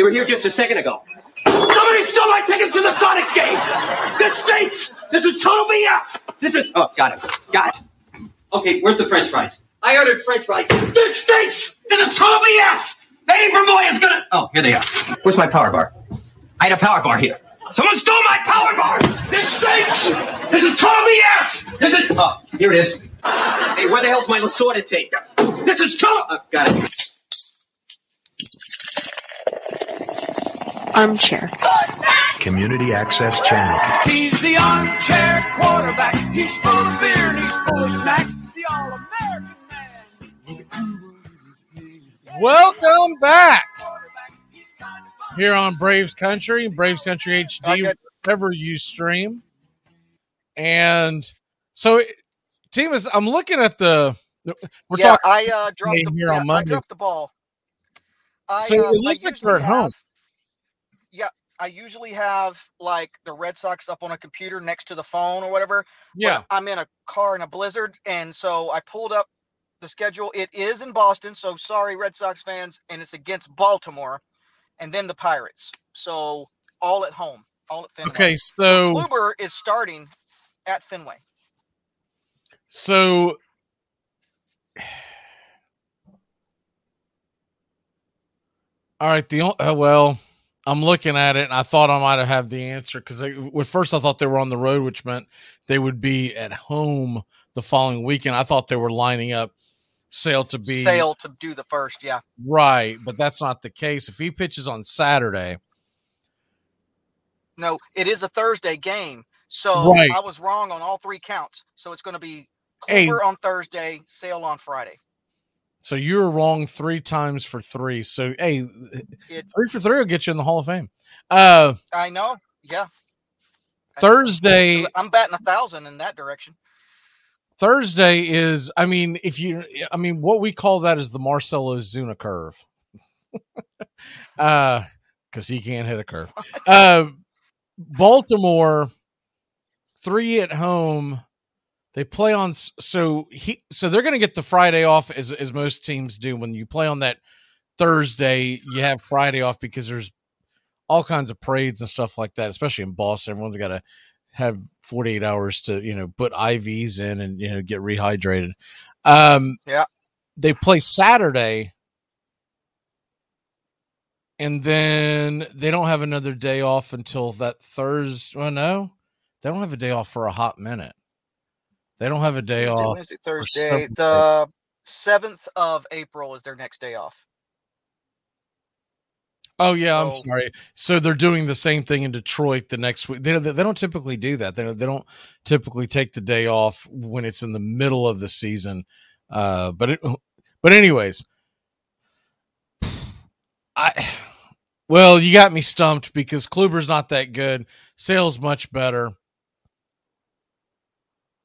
They were here just a second ago. Somebody stole my tickets to the Sonics game! This stinks! This is total BS! This is. Oh, got it. Got it. Okay, where's the French fries? I ordered French fries. This stinks! This is total BS! Eddie Vermoyen's gonna. Oh, here they are. Where's my power bar? I had a power bar here. Someone stole my power bar! This stinks! This is total BS! This is. Oh, here it is. Hey, where the hell's my Lasorda tape? This is total. Oh, got it. Armchair. Community Access Channel. He's the armchair quarterback. He's full of beer and he's full of snacks. The all-American man. Welcome back here on Braves Country, Braves Country HD, wherever you stream. And so, Timus, I'm looking at the. We're yeah, talking I uh, dropped the, here yeah, on I dropped the ball. I, So uh, it looks I like usually you're at home. Yeah, I usually have like the Red Sox up on a computer next to the phone or whatever. but Yeah. I'm in a car in a blizzard, and so I pulled up the schedule. It is in Boston, so sorry, Red Sox fans, and it's against Baltimore, and then the Pirates. So all at home, all at Fenway. Okay, so Kluber is starting at Fenway. so all right. The o- uh, well, I'm looking at it, and I thought I might have had the answer because at first I thought they were on the road, which meant they would be at home the following weekend. I thought they were lining up Sale to be Sale to do the first, yeah. right, but that's not the case. If he pitches on Saturday, No, it is a Thursday game, so Right. I was wrong on all three counts. So it's going to be Hey. On Thursday, Sale on Friday. So you were wrong three times for three. So hey, It- three for three will get you in the Hall of Fame. Uh, I know, yeah. Thursday. I'm batting a thousand in that direction. Thursday is, I mean, if you, I mean, what we call that is the Marcell Ozuna curve. uh, cause he can't hit a curve. Uh, Baltimore, three at home. They play on, so he, so they're going to get the Friday off as, as most teams do. When you play on that Thursday, you have Friday off because there's all kinds of parades and stuff like that, especially in Boston. Everyone's got to have 48 hours to, you know, put IVs in and, you know, get rehydrated. Um, Yeah. they play Saturday and then they don't have another day off until that Thursday. Well, no, they don't have a day off for a hot minute. They don't have a day Tuesday, off. Wednesday, Thursday. The seventh of April is their next day off. Oh yeah, I'm So- sorry. So they're doing the same thing in Detroit the next week. They they don't typically do that. They don't, they don't typically take the day off when it's in the middle of the season. Uh, but it, but anyways, I well, you got me stumped because Kluber's not that good. Sale's much better.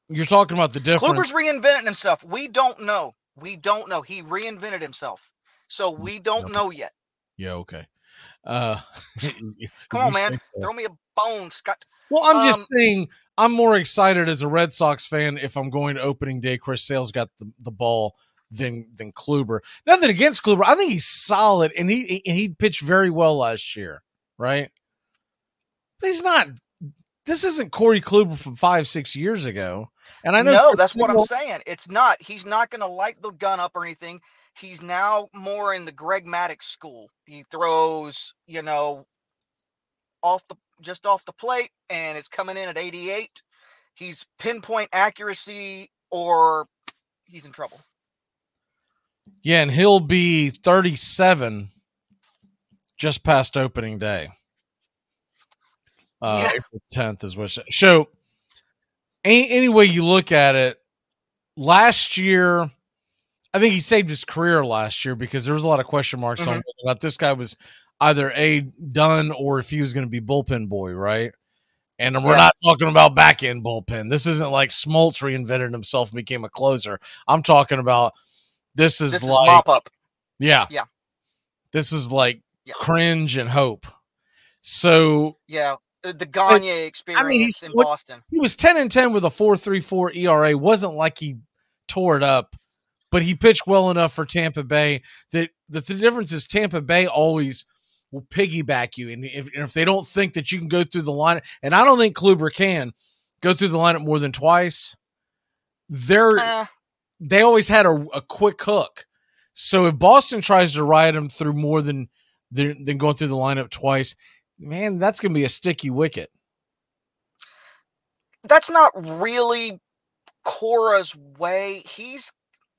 You're talking about the difference. Kluber's reinventing himself. We don't know. We don't know. He reinvented himself. So we don't know yet. Yeah, okay. Uh, Come on, man. so. Throw me a bone, Scott. Well, I'm just Um, saying I'm more excited as a Red Sox fan if I'm going to opening day. Chris Sale's got the, the ball than than Kluber. Nothing against Kluber. I think he's solid and he and he pitched very well last year, right? But he's not. This isn't Corey Kluber from five six years ago. And I know no, that's what I'm saying. It's not. He's not going to light the gun up or anything. He's now more in the Greg Maddux school. He throws, you know, off the just off the plate, and it's coming in at 88. He's pinpoint accuracy, or he's in trouble. Yeah, and he'll be 37 just past opening day. Uh, Yeah. April 10th is what. So, any, any way you look at it, last year, I think he saved his career last year because there was a lot of question marks on Mhm. whether or this guy was either a done or if he was going to be bullpen boy, right? And we're Yeah. not talking about back end bullpen. This isn't like Smoltz reinvented himself and became a closer. I'm talking about this is This like mop up. yeah. Yeah. This is like Yeah. cringe and hope. So Yeah, uh, the Gagne experience I mean, he's- in what- Boston. he was 10 and 10 with a 4.34 ERA. Wasn't like he tore it up, but he pitched well enough for Tampa Bay that, that the difference is Tampa Bay always will piggyback you. And if, and if they don't think that you can go through the line, and I don't think Kluber can go through the lineup more than twice, they're Uh, they always had a, a quick hook. So if Boston tries to ride him through more than than, than going through the lineup twice, man, that's going to be a sticky wicket. that's not really Cora's way. He's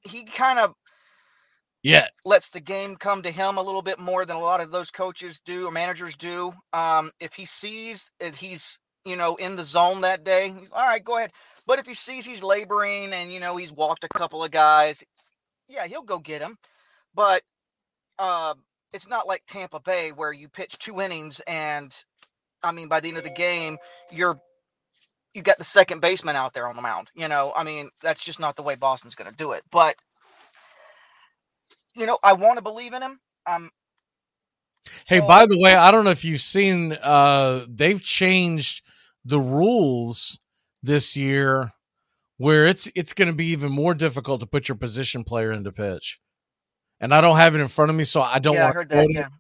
he kind of Yeah, lets the game come to him a little bit more than a lot of those coaches do or managers do. Um, if he sees that he's you know in the zone that day, he's all right, go ahead. But if he sees he's laboring and you know he's walked a couple of guys, yeah, he'll go get him. But uh, it's not like Tampa Bay where you pitch two innings and I mean by the end of the game you're you got the second baseman out there on the mound. You know, I mean that's just not the way Boston's going to do it. But you know, I want to believe in him. Um, Hey, by the way, I don't know if you've seen uh they've changed the rules this year where it's it's going to be even more difficult to put your position player into pitch. And I don't have it in front of me, so I don't yeah, want to that. quote Yeah. it.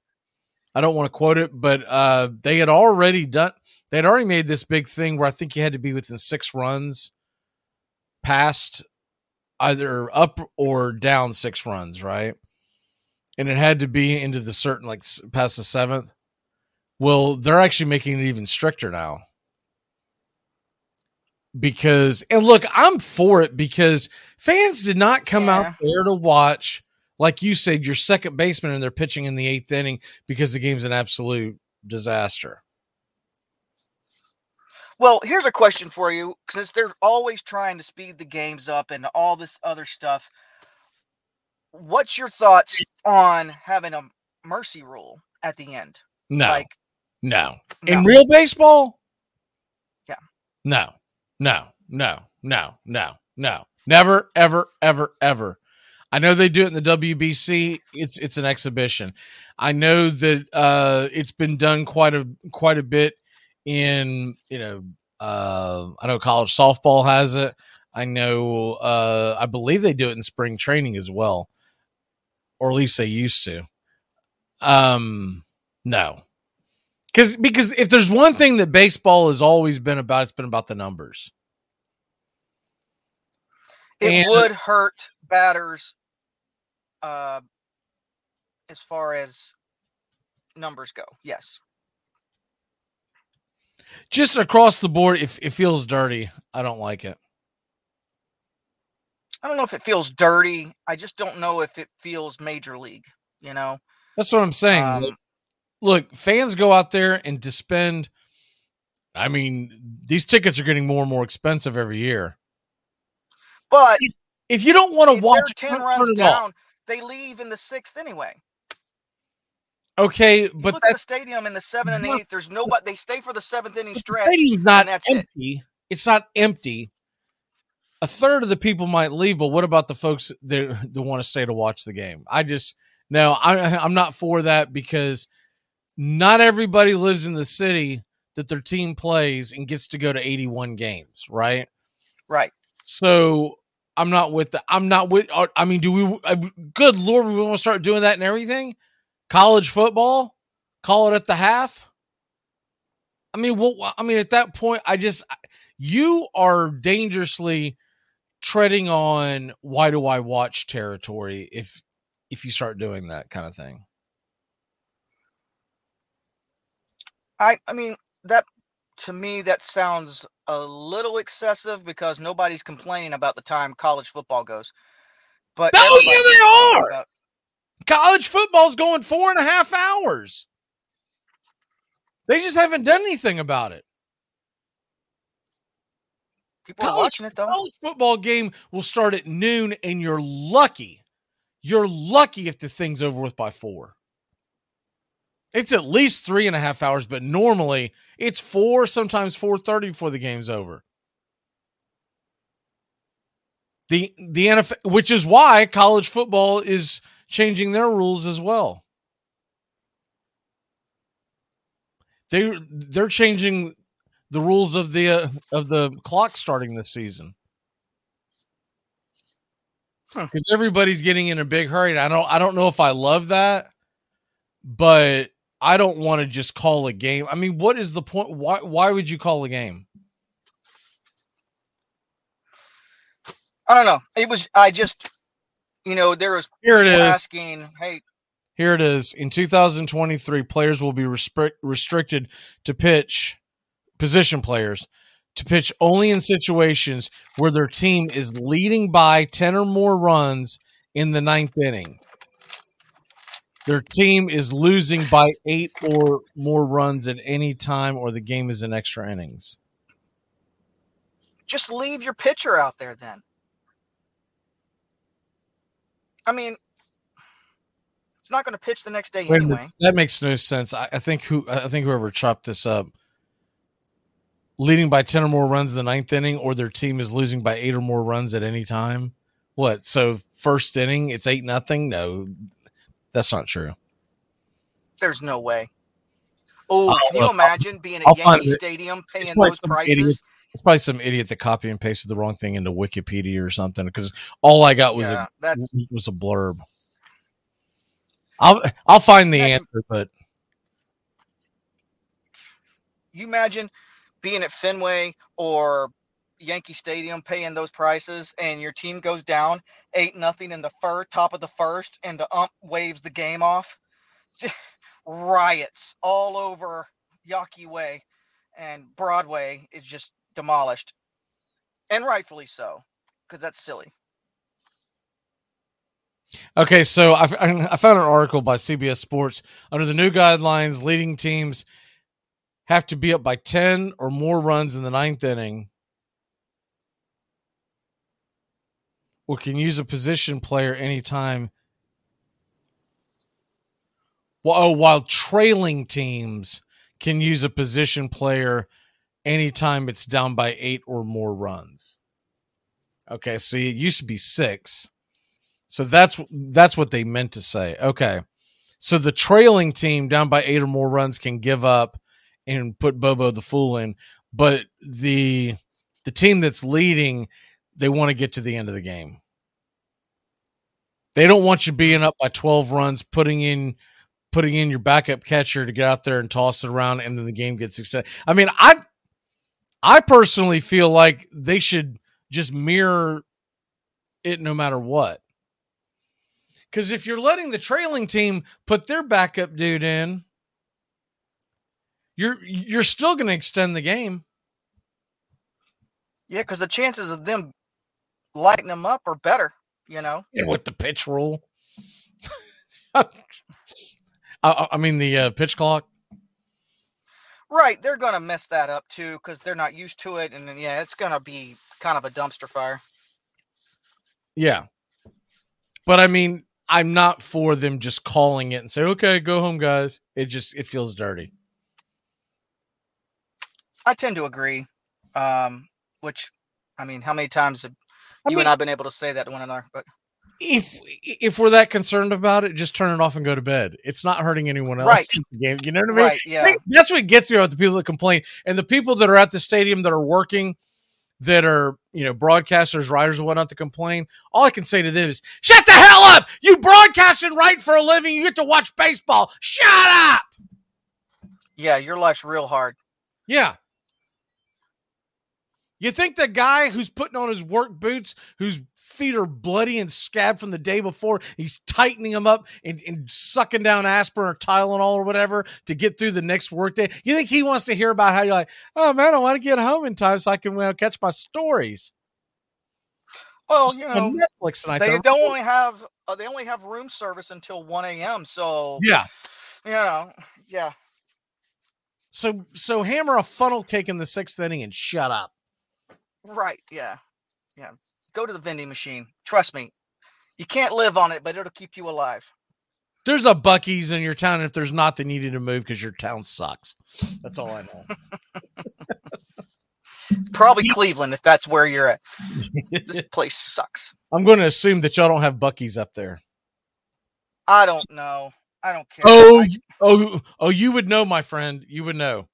I don't want to quote it, but uh, they had already done. They had already made this big thing where I think you had to be within six runs past either up or down six runs, right? And it had to be into the certain like past the seventh. Well, they're actually making it even stricter now. Because and look, I'm for it because fans did not come out there to watch, like you said, your second baseman and they're pitching in the eighth inning because the game's an absolute disaster. Well, here's a question for you since they're always trying to speed the games up and all this other stuff. What's your thoughts on having a mercy rule at the end? No. Like, no. In No. real baseball? Yeah. No. No. No. No. No. No. Never, ever, ever, ever. I know they do it in the WBC. It's it's an exhibition. I know that uh it's been done quite a quite a bit in, you know, uh I know college softball has it. I know uh I believe they do it in spring training as well. Or at least they used to. Um no. Cuz because if there's one thing that baseball has always been about, it's been about the numbers. it And- would hurt batters uh, as far as numbers go. Yes. Just across the board, if it feels dirty, I don't like it. I don't know if it feels dirty. I just don't know if it feels major league, you know? That's what I'm saying. Um, look, look, fans go out there and to spend. I mean, these tickets are getting more and more expensive every year. But if you don't want to watch, they're it, 10 turn it off. They leave in the sixth anyway. Okay, but look at the stadium in the seventh and the eighth. There's nobody. They stay for the seventh inning the stretch. stadium's not that's it. empty. It's not empty. A third of the people might leave, but what about the folks that, that want to stay to watch the game? I just no, I, I'm not for that because not everybody lives in the city that their team plays and gets to go to 81 games, right? Right. So I'm not with the. I'm not with. uh, I mean, do we? uh, Good lord, we want to start doing that and everything. College football, call it at the half. I mean, well, I mean, at that point, I just you are dangerously treading on why do I watch territory if if you start doing that kind of thing. I I mean that to me that sounds a little excessive because nobody's complaining about the time college football goes. But Oh yeah, they are. about- College football's going four and a half hours. They just haven't done anything about it. People are college, watching it though. college football game will start at noon, and you're lucky. You're lucky if the thing's over with by four. It's at least three and a half hours, but normally it's four, sometimes four thirty before the game's over. The the NFL, which is why college football is changing their rules as well. They they're changing the rules of the uh, of the clock starting this season because everybody's getting in a big hurry. And I don't I don't know if I love that, but I don't want to just call a game. I mean, what is the point? Why why would you call a game? I don't know. It was I just you know there was Here it is. asking, hey, Here it is. In 2023, players will be restric- restricted to pitch position players to pitch only in situations where their team is leading by 10 or more runs in the ninth inning. Their team is losing by eight or more runs at any time, or the game is in extra innings. just leave your pitcher out there then. I mean, it's not going to pitch the next day Wait anyway. that makes no sense. I, I think who I think whoever chopped this up, leading by ten or more runs in the ninth inning, or their team is losing by eight or more runs at any time. What? So first inning, it's eight nothing. No, that's not true. There's no way. Oh, can you imagine being at I'll Yankee. Stadium paying those prices idiot- It's probably some idiot that copy and pasted the wrong thing into Wikipedia or something. Because all I got was Yeah, a was a blurb. I'll I'll find the answer, but You imagine being at Fenway or Yankee Stadium paying those prices and your team goes down eight nothing in the fir- top of the first and the ump waves the game off. Riots all over Yawkey Way and Broadway is just demolished. And rightfully so, because that's silly. Okay, so I, I found an article by CBS Sports. Under the new guidelines, leading teams have to be up by 10 or more runs in the ninth inning or can use a position player anytime. Well, oh, while trailing teams can use a position player anytime it's down by eight or more runs. Okay, see, it used to be six. So that's that's what they meant to say. Okay. So the trailing team down by eight or more runs can give up and put Bobo the fool in, but the the team that's leading, they want to get to the end of the game. They don't want you being up by 12 runs, putting in putting in your backup catcher to get out there and toss it around and then the game gets extended. I mean, I I personally feel like they should just mirror it no matter what. Because if you're letting the trailing team put their backup dude in, you're you're still going to extend the game. Yeah, because the chances of them lighting them up or better, you know? with the pitch rule. I, I mean the uh, pitch clock. Right, they're gonna mess that up too because they're not used to it, and then yeah, it's gonna be kind of a dumpster fire. Yeah, but I mean, I'm not for them just calling it and say, "Okay, go home, guys." It just it feels dirty. I tend to agree. Um, which, I mean, how many times have I you and I've been able to say that to one another? But If if we're that concerned about it, just turn it off and go to bed. It's not hurting anyone else. Right. game. You know what I mean? Right, yeah. That's what gets me about the people that complain and the people that are at the stadium that are working, that are you know broadcasters, writers, and whatnot to complain. All I can say to them is, "Shut the hell up! You broadcast and write for a living. You get to watch baseball. Shut up!" yeah, your life's real hard. Yeah. You think the guy who's putting on his work boots, whose feet are bloody and scabbed from the day before, he's tightening them up and, and sucking down aspirin or Tylenol or whatever to get through the next workday? You think he wants to hear about how you're like, oh man, I want to get home in time so I can well, catch my stories? Well, Just you know, Netflix tonight. they don't only have uh, they only have room service until one a.m. So Yeah. you know, yeah, So so hammer a funnel cake in the sixth inning and shut up. Right, yeah, yeah. Go to the vending machine. Trust me, you can't live on it, but it'll keep you alive. There's a Buc-ee's in your town. If there's not, then you need to move because your town sucks. That's all I know. Probably Cleveland if that's where you're at. this place sucks. I'm going to assume that y'all don't have Buc-ee's up there. I don't know. I don't care. Oh, I- oh, oh! You would know, my friend. You would know.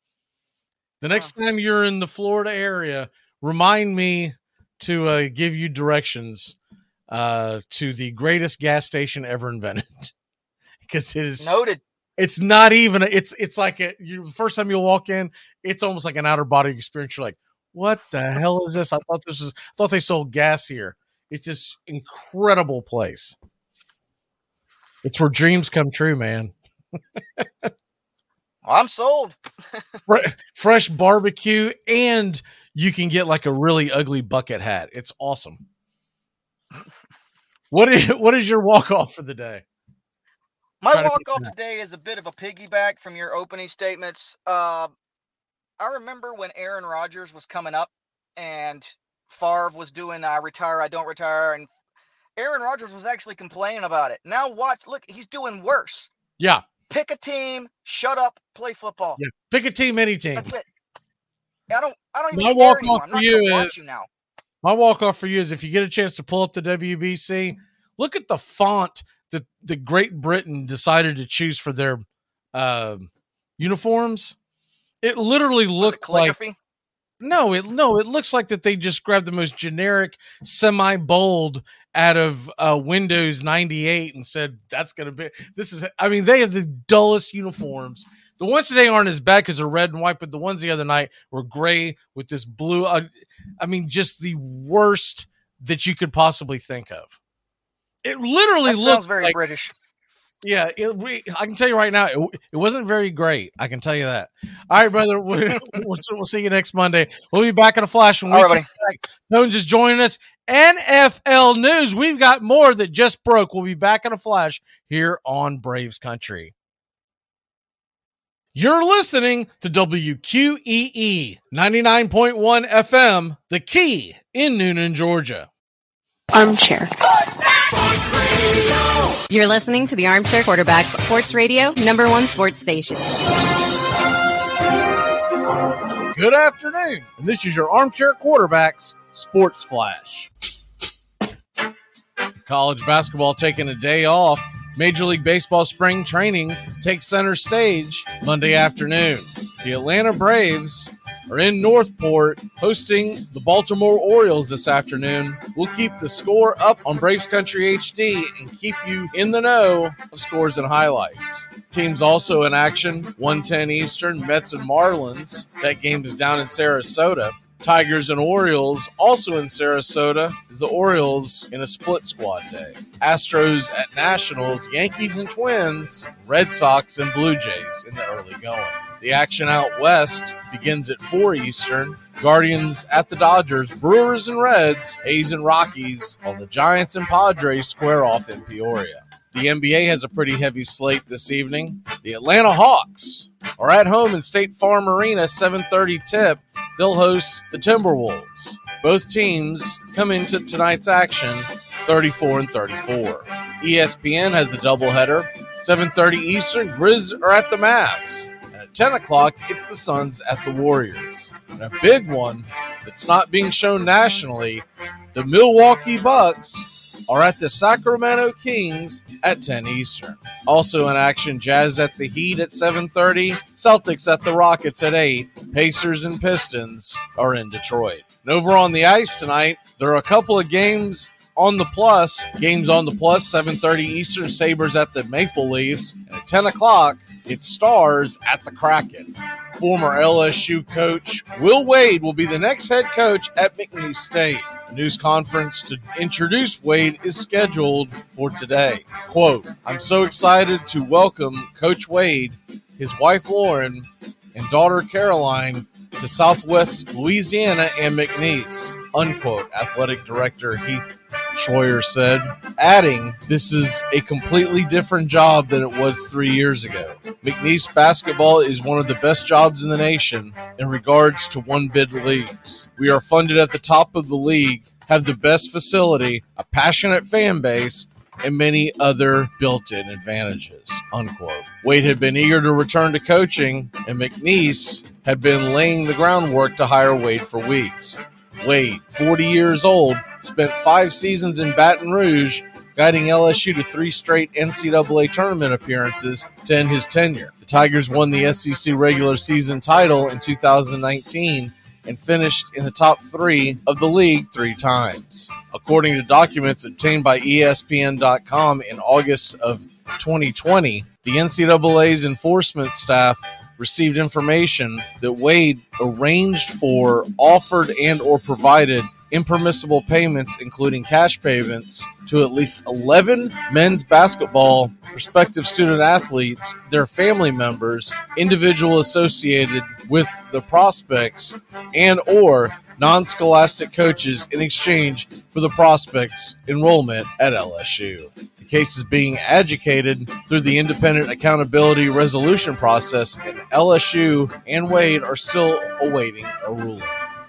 The next time you're in the Florida area, remind me to uh, give you directions uh, to the greatest gas station ever invented, because it is noted. It's not even. a- It's it's like a, you. The first time you walk in, it's almost like an outer body experience. You're like, what the hell is this? I thought this was. I thought they sold gas here. It's this incredible place. It's where dreams come true, man. I'm sold. Fre- fresh barbecue, and you can get like a really ugly bucket hat. It's awesome. What is what is your walk off for the day? My walk off that. today is a bit of a piggyback from your opening statements. Uh, I remember when Aaron Rodgers was coming up and Favre was doing I retire, I don't retire, and Aaron Rodgers was actually complaining about it. Now watch, look, he's doing worse. Yeah, Pick a team, shut up, play football. yeah. Pick a team, any team. That's it. I don't, I don't even My walk off for you is you now. my walk off for you is if you get a chance to pull up the WBC, look at the font that the Great Britain decided to choose for their uh, uniforms. It literally looked like? No, it no, it looks like that they just grabbed the most generic, semi bold out of uh, Windows 98 and said that's going to be this is I mean they have the dullest uniforms. The ones today aren't as bad because they're red and white, but the ones the other night were gray with this blue. Uh, I mean, just the worst that you could possibly think of. It literally That looks very like, British. yeah, it, we, I can tell you right now, it, it wasn't very great. I can tell you that. All right, brother. We'll, we'll, see you next Monday. We'll be back in a flash when we All right. Jones is joining us. NFL news. We've got more that just broke. We'll be back in a flash here on Braves Country. You're listening to WQEE 99.1 FM, The Key in Newnan, Georgia. Armchair. You're listening to the Armchair Quarterback Sports Radio, number one sports station. Good afternoon, and this is your Armchair Quarterbacks Sports Flash. College basketball taking a day off. Major League Baseball spring training takes center stage Monday afternoon. The Atlanta Braves are in North Port hosting the Baltimore Orioles this afternoon. We'll keep the score up on Braves Country HD and keep you in the know of scores and highlights. Teams also in action 110 Eastern, Mets and Marlins. That game is down in Sarasota. Tigers and Orioles also in Sarasota is the Orioles in a split squad day. Astros at Nationals, Yankees and Twins, Red Sox and Blue Jays in the early going. The action out west begins at 4 Eastern. Guardians at the Dodgers, Brewers and Reds, A's and Rockies, while the Giants and Padres square off in Peoria. The NBA has a pretty heavy slate this evening. The Atlanta Hawks are at home in State Farm Arena, 7:30 tip. They'll host the Timberwolves. Both teams come into tonight's action 34 and 34. ESPN has a doubleheader. 7:30 Eastern, Grizz are at the Mavs. And at 10 o'clock, it's the Suns at the Warriors. And a big one that's not being shown nationally, the Milwaukee Bucks are at the Sacramento Kings at 10 Eastern. Also in action, Jazz at the Heat at 7:30, Celtics at the Rockets at 8, Pacers and Pistons are in Detroit. And over on the ice tonight, there are a couple of games on the plus. Games on the plus, 7:30 Eastern, Sabres at the Maple Leafs, and at 10 o'clock, it's Stars at the Kraken. Former LSU coach Will Wade will be the next head coach at McNeese State. News conference to introduce Wade is scheduled for today. Quote, I'm so excited to welcome Coach Wade, his wife Lauren, and daughter Caroline to Southwest Louisiana and McNeese, unquote, athletic director Heath Schroyer said, adding, This is a completely different job than it was three years ago. McNeese basketball is one of the best jobs in the nation in regards to one bid leagues. We are funded at the top of the league, have the best facility, a passionate fan base, and many other built-in advantages. Unquote. Wade had been eager to return to coaching, and McNeese had been laying the groundwork to hire Wade for weeks. Wade, 40 years old, spent five seasons in Baton Rouge, guiding LSU to three straight NCAA tournament appearances to end his tenure. The Tigers won the SEC regular season title in 2019 and finished in the top three of the league three times. According to documents obtained by ESPN.com in August of 2020, the NCAA's enforcement staff received information that Wade arranged for, offered, and or provided impermissible payments, including cash payments, to at least 11 men's basketball prospective student athletes, their family members, individual associated with the prospects, and or non-scholastic coaches in exchange for the prospects' enrollment at LSU. The case is being adjudicated through the independent accountability resolution process, and LSU and Wade are still awaiting a ruling.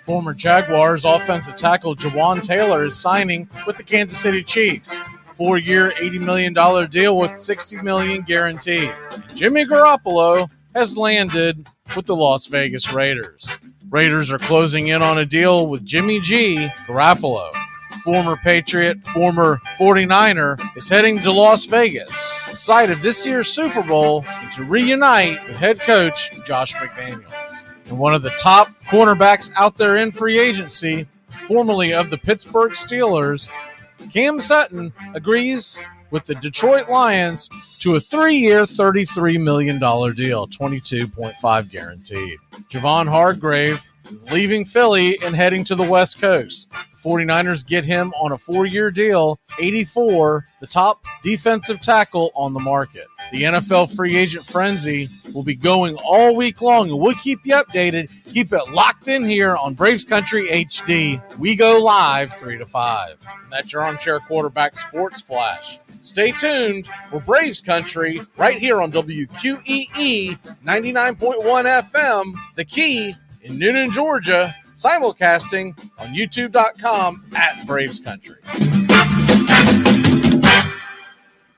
Former Jaguars offensive tackle Jawaan Taylor is signing with the Kansas City Chiefs. Four-year, $80 million deal with $60 million guaranteed. Jimmy Garoppolo has landed with the Las Vegas Raiders. Raiders are closing in on a deal with Jimmy G. Garoppolo. Former Patriot, former 49er, is heading to Las Vegas, the site of this year's Super Bowl, and to reunite with head coach Josh McDaniels. And one of the top cornerbacks out there in free agency, formerly of the Pittsburgh Steelers, Cam Sutton agrees with the Detroit Lions to a three year, $33 million deal, 22.5 guaranteed. Javon Hargrave leaving Philly and heading to the West Coast. The 49ers get him on a four year deal, 84, the top defensive tackle on the market. The NFL free agent frenzy will be going all week long, and we'll keep you updated. Keep it locked in here on Braves Country HD. We go live 3 to 5. And that's your armchair quarterback sports flash. Stay tuned for Braves Country right here on WQEE 99.1 FM, The Key in Newnan, Georgia, simulcasting on youtube.com at Braves Country.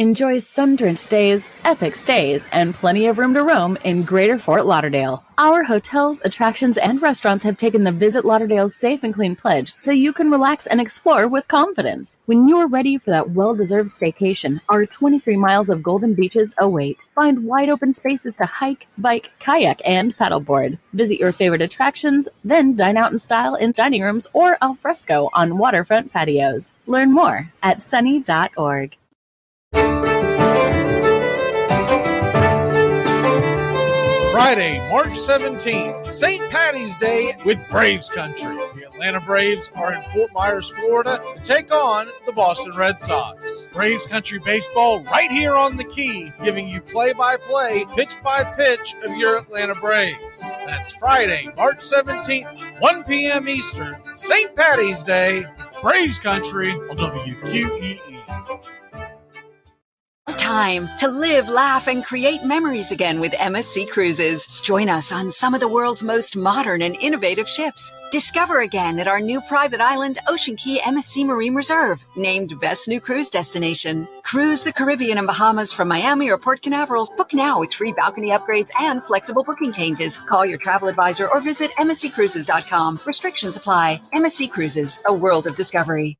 Enjoy sun drenched days, epic stays, and plenty of room to roam in Greater Fort Lauderdale. Our hotels, attractions, and restaurants have taken the Visit Lauderdale's Safe and Clean pledge so you can relax and explore with confidence. When you're ready for that well deserved staycation, our 23 miles of golden beaches await. Find wide open spaces to hike, bike, kayak, and paddleboard. Visit your favorite attractions, then dine out in style in dining rooms or al fresco on waterfront patios. Learn more at sunny.org. Friday, March 17th, St. Patty's Day with Braves Country. The Atlanta Braves are in Fort Myers, Florida to take on the Boston Red Sox. Braves Country Baseball right here on the key, giving you play by play, pitch by pitch of your Atlanta Braves. That's Friday, March 17th, 1 p.m. Eastern, St. Patty's Day, Braves Country on WQEE. Time to live, laugh, and create memories again with MSC Cruises. Join us on some of the world's most modern and innovative ships. Discover again at our new private island, Ocean Cay MSC Marine Reserve, named Best New Cruise Destination. Cruise the Caribbean and Bahamas from Miami or Port Canaveral. Book now with free balcony upgrades and flexible booking changes. Call your travel advisor or visit MSCCruises.com. Restrictions apply. MSC Cruises, a world of discovery.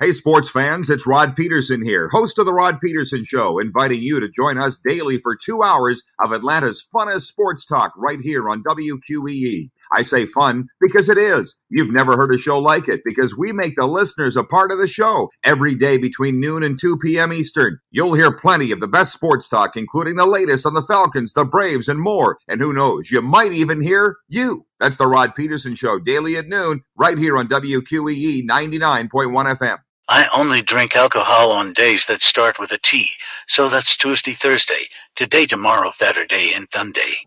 Hey, sports fans, it's Rod Peterson here, host of The Rod Peterson Show, inviting you to join us daily for two hours of Atlanta's funnest sports talk right here on WQEE. I say fun because it is. You've never heard a show like it because we make the listeners a part of the show every day between noon and 2 p.m. Eastern. You'll hear plenty of the best sports talk, including the latest on the Falcons, the Braves, and more. And who knows, you might even hear you. That's the Rod Peterson Show daily at noon right here on WQEE 99.1 FM. I only drink alcohol on days that start with a T, so that's Tuesday, Thursday, today, tomorrow, Saturday, and Sunday.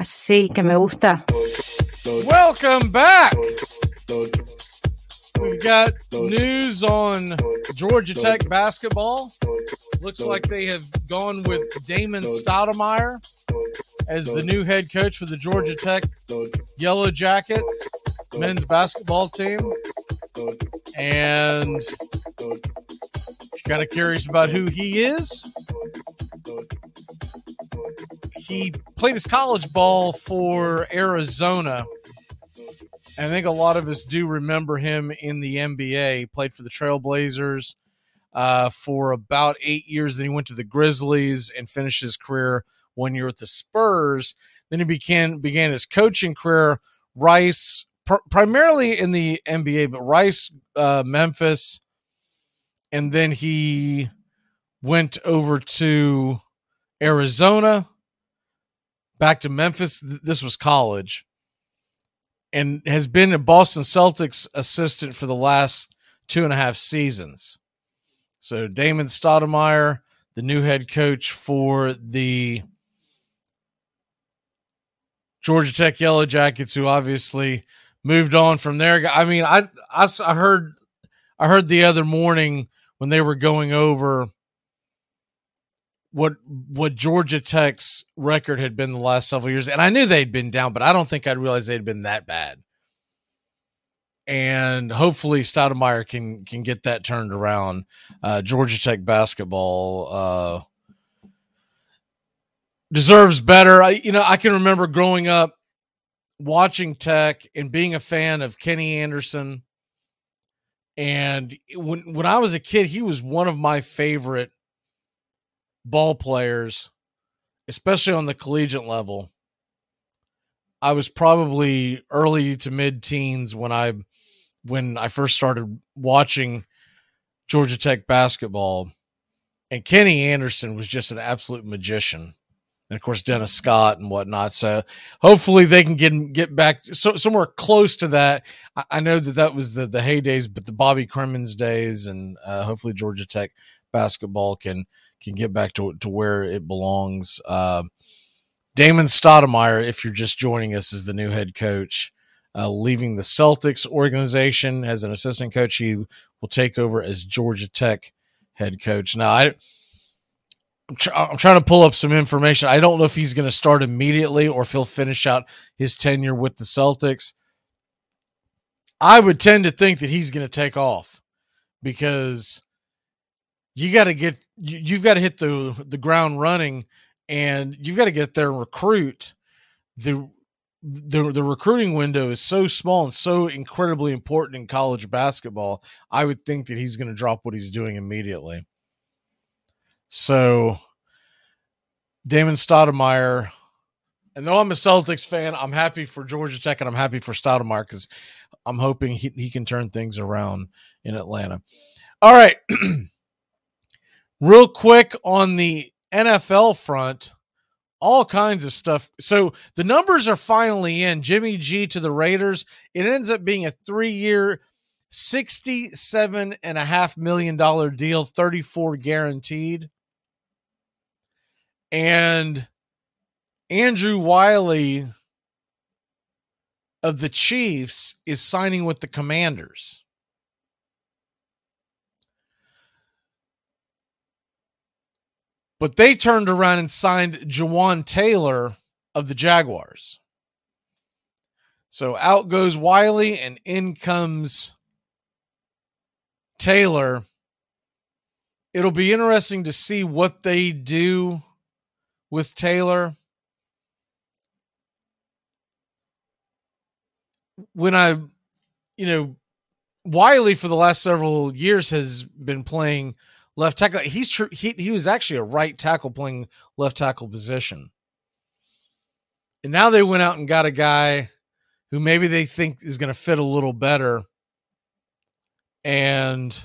Así que me gusta. Welcome back. We've got news on Georgia Tech basketball. Looks like they have gone with Damon Stoudemire as the new head coach for the Georgia Tech Yellow Jackets men's basketball team. And kind of curious about who he is, he played his college ball for Arizona. I think a lot of us do remember him in the NBA. He played for the Trailblazers uh, for about eight years. Then he went to the Grizzlies and finished his career one year with the Spurs. Then he began began his coaching career. Rice, pr- primarily in the NBA, but Rice, uh, Memphis, and then he went over to Arizona, back to Memphis. This was college, and has been a Boston Celtics assistant for the last two and a half seasons. So Damon Stoudemire, the new head coach for the Georgia Tech Yellow Jackets, who obviously moved on from there. I mean, I, I, I heard I heard the other morning when they were going over what what Georgia Tech's record had been the last several years, and I knew they'd been down, but I don't think I'd realized they'd been that bad. And hopefully, Stoudemire can can get that turned around. Uh, Georgia Tech basketball uh, deserves better. I, you know, I can remember growing up watching Tech and being a fan of Kenny Anderson. And when when I was a kid, he was one of my favorite ball players, especially on the collegiate level. I was probably early to mid teens when I when I first started watching Georgia Tech basketball. And Kenny Anderson was just an absolute magician. And of course, Dennis Scott and whatnot. So hopefully they can get get back so, somewhere close to that. I, I, know that that was the the heydays, but the Bobby Cremins days, and uh, hopefully Georgia Tech basketball can can get back to to where it belongs. Uh, Damon Stoudemire, if you're just joining us, is the new head coach, uh, leaving the Celtics organization as an assistant coach. He will take over as Georgia Tech head coach. Now, I. I'm, tr- I'm trying to pull up some information. I don't know if he's going to start immediately or if he'll finish out his tenure with the Celtics. I would tend to think that he's going to take off because you got to get you, you've got to hit the the ground running and you've got to get there and recruit the the the recruiting window is so small and so incredibly important in college basketball. I would think that he's going to drop what he's doing immediately. So Damon Stoudemire, and though I'm a Celtics fan, I'm happy for Georgia Tech and I'm happy for Stoudemire because I'm hoping he, he can turn things around in Atlanta. All right. Real quick on the NFL front, all kinds of stuff. So the numbers are finally in. Jimmy G to the Raiders. It ends up being a three year, $67.5 million deal, 34 guaranteed. And Andrew Wylie of the Chiefs is signing with the Commanders. But they turned around and signed Jawaan Taylor of the Jaguars. So out goes Wylie and in comes Taylor. It'll be interesting to see what they do with Taylor. When I, you know, Wylie for the last several years has been playing left tackle. He's tr- he he was actually a right tackle playing left tackle position. And now they went out and got a guy who maybe they think is going to fit a little better. And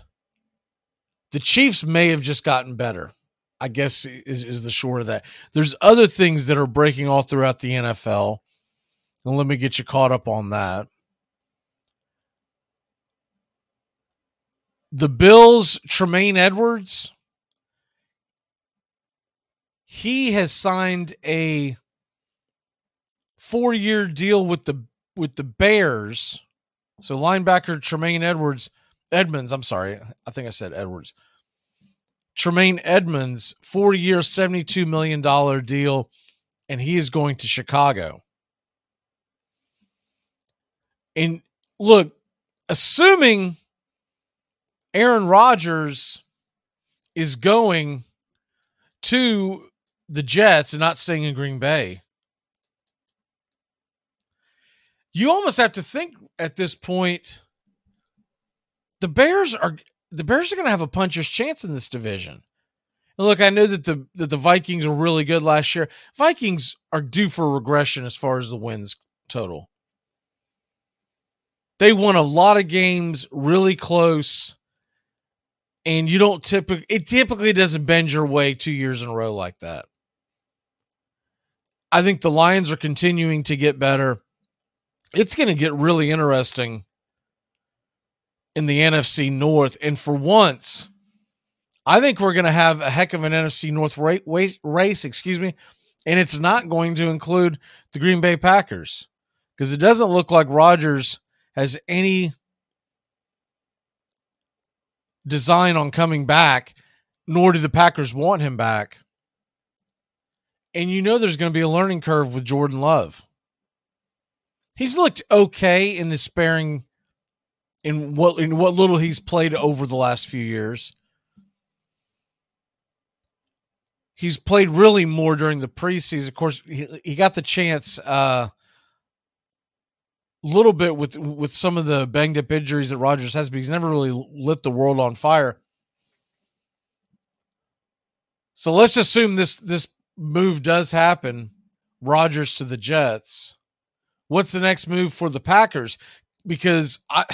the Chiefs may have just gotten better. I guess is, is the short of that. There's other things that are breaking all throughout the NFL. And let me get you caught up on that. The Bills, Tremaine Edwards, he has signed a four-year deal with the with the Bears. So linebacker Tremaine Edwards, Edmunds, I'm sorry, I think I said Edwards. Tremaine Edmunds, four year, $72 million deal, and he is going to Chicago. And look, assuming Aaron Rodgers is going to the Jets and not staying in Green Bay, you almost have to think at this point the Bears are the Bears are going to have a puncher's chance in this division. And look, I know that the that the Vikings were really good last year. Vikings are due for regression as far as the wins total. They won a lot of games really close, and you don't typically it typically doesn't bend your way two years in a row like that. I think the Lions are continuing to get better. It's going to get really interesting in the NFC North. And for once, I think we're going to have a heck of an NFC North race, excuse me, and it's not going to include the Green Bay Packers because it doesn't look like Rodgers has any design on coming back, nor do the Packers want him back. And you know there's going to be a learning curve with Jordan Love. He's looked okay in his sparing in what in what little he's played over the last few years. He's played really more during the preseason. Of course, he, he got the chance uh, little bit with with some of the banged up injuries that Rodgers has, but he's never really lit the world on fire. So let's assume this this move does happen. Rodgers to the Jets. What's the next move for the Packers? Because I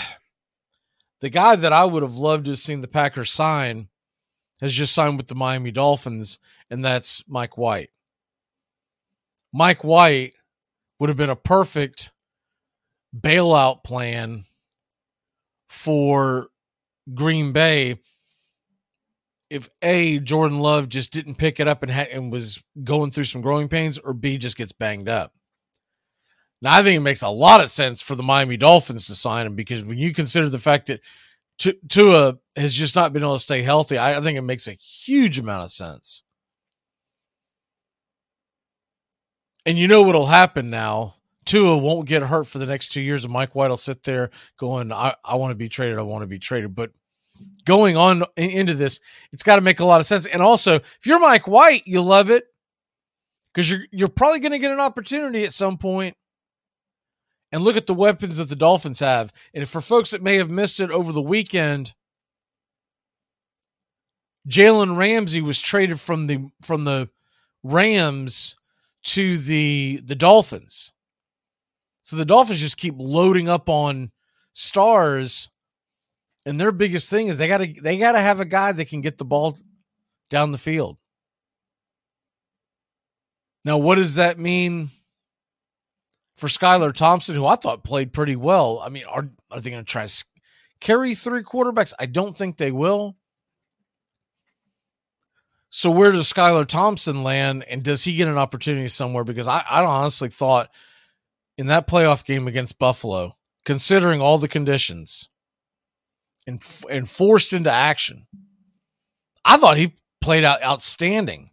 the guy that I would have loved to have seen the Packers sign has just signed with the Miami Dolphins, and that's Mike White. Mike White would have been a perfect bailout plan for Green Bay if A Jordan Love just didn't pick it up and ha- and was going through some growing pains, or B just gets banged up. Now, I think it makes a lot of sense for the Miami Dolphins to sign him because when you consider the fact that Tua has just not been able to stay healthy, I think it makes a huge amount of sense. And you know what'll happen now? Tua won't get hurt for the next two years, and Mike White will sit there going, I, I want to be traded. I want to be traded. But going on into this, it's got to make a lot of sense. And also, if you're Mike White, you love it because you're you're probably going to get an opportunity at some point. point and look at the weapons that the Dolphins have. And for folks that may have missed it over the weekend, Jalen Ramsey was traded from the from the Rams to the the Dolphins. So the Dolphins just keep loading up on stars, and their biggest thing is they gotta they gotta have a guy that can get the ball down the field. Now, what does that mean for Skylar Thompson, who I thought played pretty well. I mean, are are they going to try to carry three quarterbacks? I don't think they will. So where does Skylar Thompson land, and does he get an opportunity somewhere? Because I, I honestly thought in that playoff game against Buffalo, considering all the conditions and and forced into action, I thought he played out outstanding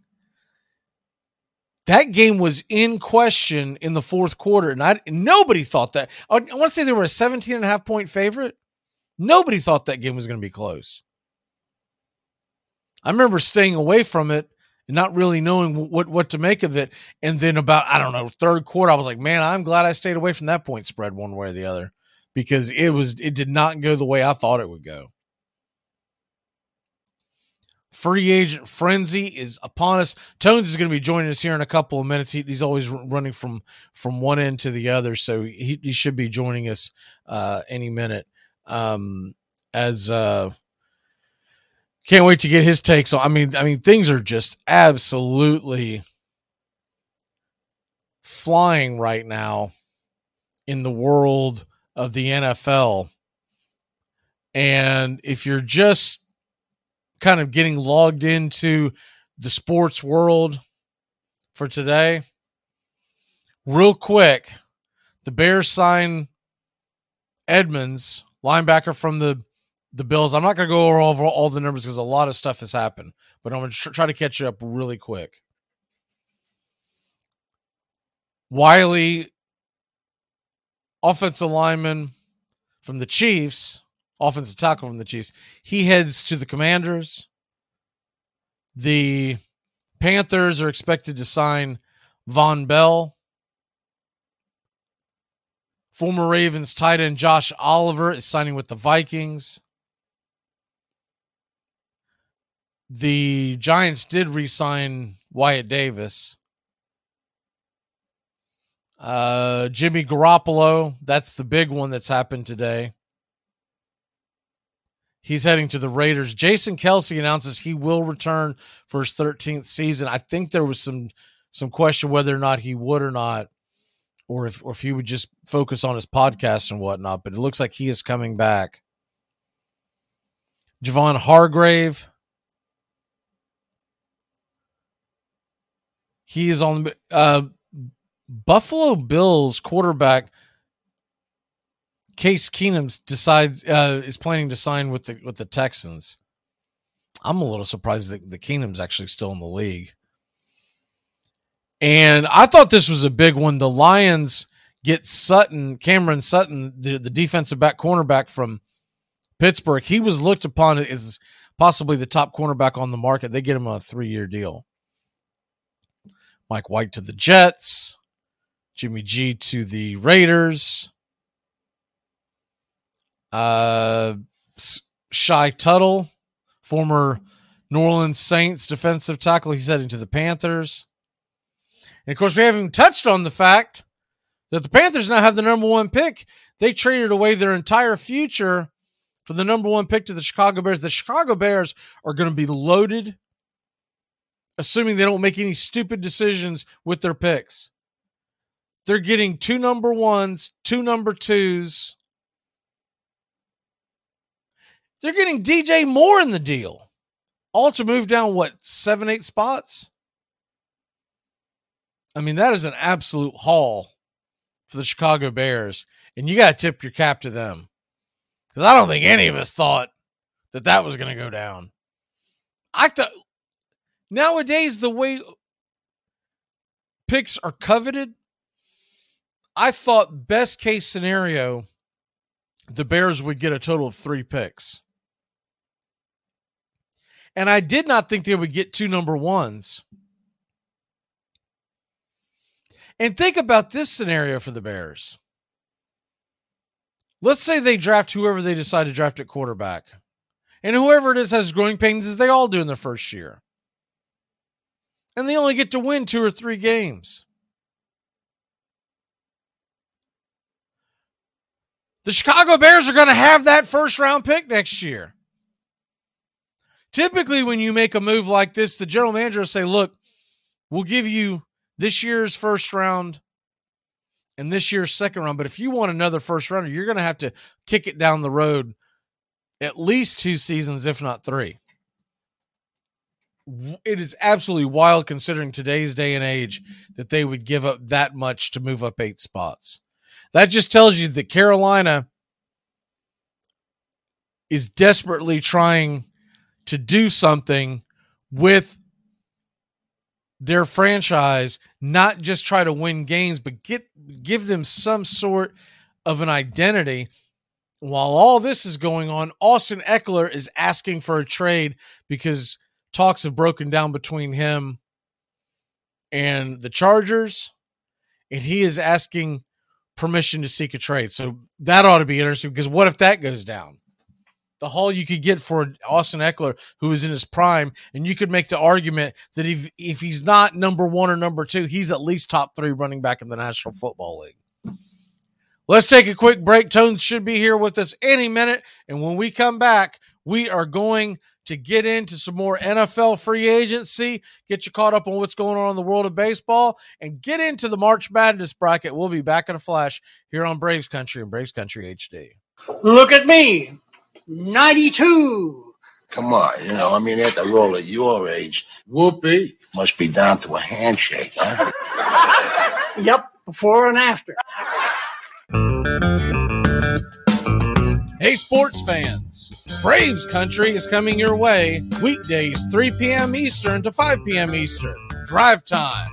that game was in question in the fourth quarter and I nobody thought that I want to say they were a 17 and a half point favorite. Nobody thought that game was going to be close. I remember staying away from it not really knowing what what to make of it and then about I don't know third quarter I was like, "Man, I'm glad I stayed away from that point spread one way or the other because it was it did not go the way I thought it would go." Free agent frenzy is upon us. Tones is going to be joining us here in a couple of minutes. He, he's always running from from one end to the other, so he, he should be joining us uh, any minute. Um, as uh, can't wait to get his takes on. I mean, I mean, things are just absolutely flying right now in the world of the NFL. And if you're just kind of getting logged into the sports world for today. Real quick, the Bears sign Edmunds, linebacker from the the Bills. I'm not going to go over all the numbers because a lot of stuff has happened, but I'm going to try to catch up really quick. Wylie, offensive lineman from the Chiefs, offensive tackle from the Chiefs. He heads to the Commanders. The Panthers are expected to sign Vonn Bell. Former Ravens tight end Josh Oliver is signing with the Vikings. The Giants did re sign Wyatt Davis. Uh, Jimmy Garoppolo, that's the big one that's happened today. He's heading to the Raiders. Jason Kelce announces he will return for his 13th season. I think there was some some question whether or not he would or not, or if or if he would just focus on his podcast and whatnot. But it looks like he is coming back. Javon Hargrave. He is on uh, Buffalo Bills quarterback Case Keenum's decide uh, is planning to sign with the with the Texans. I'm a little surprised that the Keenum's actually still in the league. And I thought this was a big one. The Lions get Sutton, Cameron Sutton, the, the defensive back cornerback from Pittsburgh. He was looked upon as possibly the top cornerback on the market. They get him a three year deal. Mike White to the Jets, Jimmy G to the Raiders. Uh, Shy Tuttle, former New Orleans Saints defensive tackle, he's heading to the Panthers. And of course, we haven't touched on the fact that the Panthers now have the number one pick. They traded away their entire future for the number one pick to the Chicago Bears. The Chicago Bears are going to be loaded, assuming they don't make any stupid decisions with their picks. They're getting two number ones, two number twos. They're getting DJ Moore in the deal. All to move down, what, seven, eight spots? I mean, that is an absolute haul for the Chicago Bears. And you got to tip your cap to them. Because I don't think any of us thought that that was going to go down. I thought nowadays, the way picks are coveted, I thought best case scenario, the Bears would get a total of three picks. And I did not think they would get two number ones. And think about this scenario for the Bears. Let's say they draft whoever they decide to draft at quarterback. And whoever it is has growing pains as they all do in their first year. And they only get to win two or three games. The Chicago Bears are going to have that first round pick next year. Typically, when you make a move like this, the general manager will say, Look, we'll give you this year's first round and this year's second round. But if you want another first rounder, you're going to have to kick it down the road at least two seasons, if not three. It is absolutely wild considering today's day and age that they would give up that much to move up eight spots. That just tells you that Carolina is desperately trying to do something with their franchise, not just try to win games, but get give them some sort of an identity. While all this is going on, Austin Ekeler is asking for a trade because talks have broken down between him and the Chargers, and he is asking permission to seek a trade. So that ought to be interesting because what if that goes down? the haul you could get for Austin Ekeler, who is in his prime, and you could make the argument that if if he's not number one or number two, he's at least top three running back in the National Football League. Let's take a quick break. Tones should be here with us any minute, and when we come back, we are going to get into some more NFL free agency, get you caught up on what's going on in the world of baseball, and get into the March Madness bracket. We'll be back in a flash here on Braves Country and Braves Country HD. Look at me. 92. Come on, you know, I mean, at the roll at your age, whoopee must be down to a handshake, huh? Yep, before and after. Hey, sports fans. Braves Country is coming your way weekdays, 3 p.m. Eastern to 5 p.m. Eastern. Drive time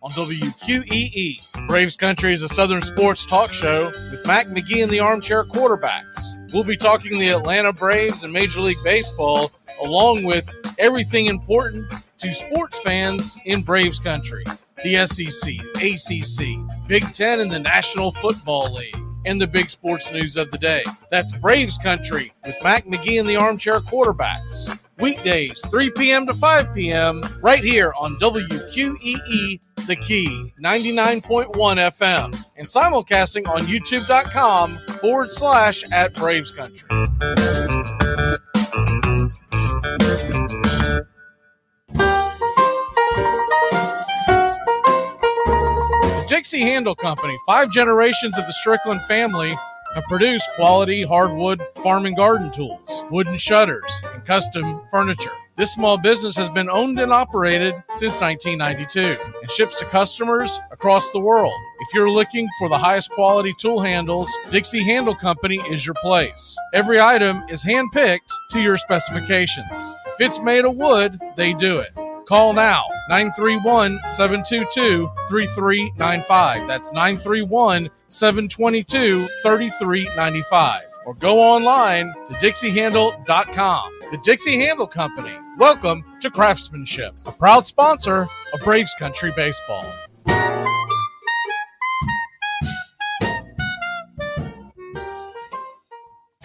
on WQEE. Braves Country is a Southern sports talk show with Mac McGee and the Armchair Quarterbacks. We'll be talking the Atlanta Braves and Major League Baseball, along with everything important to sports fans in Braves country the SEC, ACC, Big Ten, and the National Football League, and the big sports news of the day. That's Braves country with Mac McGee and the Armchair Quarterbacks. Weekdays, 3 p.m. to 5 p.m., right here on WQEE The Key, 99.1 FM, and simulcasting on youtube.com forward slash at Braves Country. Dixie Handle Company, five generations of the Strickland family have produced quality hardwood farm and garden tools, wooden shutters, and custom furniture. This small business has been owned and operated since 1992 and ships to customers across the world. If you're looking for the highest quality tool handles, Dixie Handle Company is your place. Every item is handpicked to your specifications. If it's made of wood, they do it. Call now 931 722 3395. That's 931 722 3395. Or go online to dixiehandle.com. The Dixie Handle Company. Welcome to Craftsmanship, a proud sponsor of Braves Country Baseball.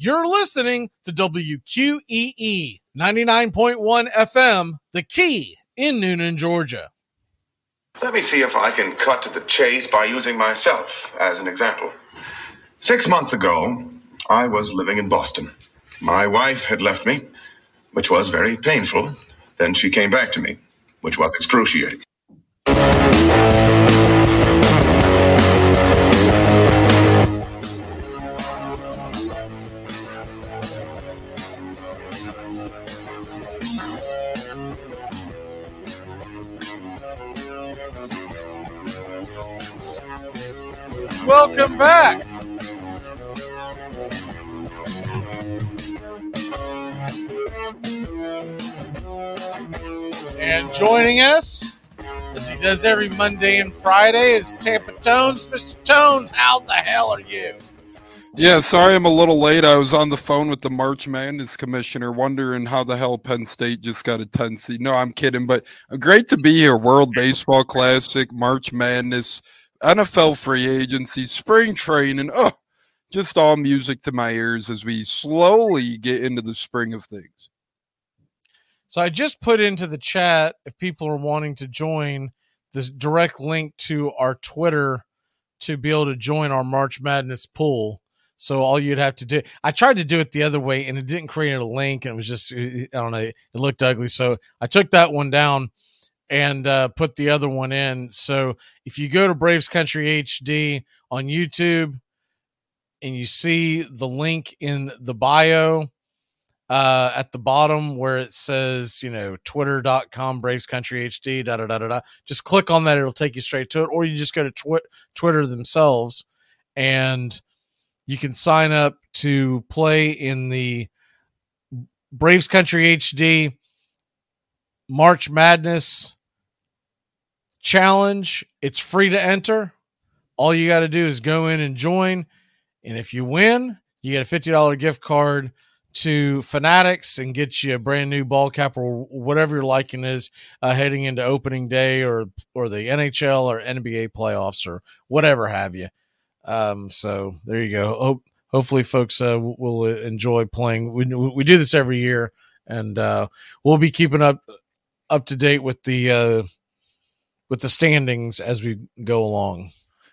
You're listening to WQEE 99.1 FM, The Key in Newnan, Georgia. Let me see if I can cut to the chase by using myself as an example. Six months ago, I was living in Boston. My wife had left me, which was very painful. Then she came back to me, which was excruciating. Welcome back. And joining us, as he does every Monday and Friday, is Tampa Tones. Mr. Tones, how the hell are you? Yeah, sorry I'm a little late. I was on the phone with the March Madness commissioner wondering how the hell Penn State just got a 10 seed. No, I'm kidding, but great to be here. World Baseball Classic, March Madness, NFL free agency, spring training. Oh, just all music to my ears as we slowly get into the spring of things. So I just put into the chat if people are wanting to join this direct link to our Twitter to be able to join our March Madness pool. So all you'd have to do, I tried to do it the other way and it didn't create a link and it was just, uh, uh, I don't know, it looked ugly. So I took that one down and uh, put the other one in. So if you go to Braves Country HD on YouTube and you see the link in the bio uh, at the bottom where it says, you know, twitter.com Braves Country HD, da da da da da, just click on that. It'll take you straight to it. Or you just go to twi- Twitter themselves and you can sign up to play in the Braves Country HD March Madness challenge. It's free to enter. All you got to do is go in and join. And if you win, you get a $50 gift card to Fanatics and get you a brand new ball cap or whatever your liking is uh, heading into opening day or or the NHL or NBA playoffs or whatever have you. Um, so there you go. Hope, hopefully, folks uh, will enjoy playing. We, we do this every year, and uh, we'll be keeping up up to date with the uh, with the standings as we go along.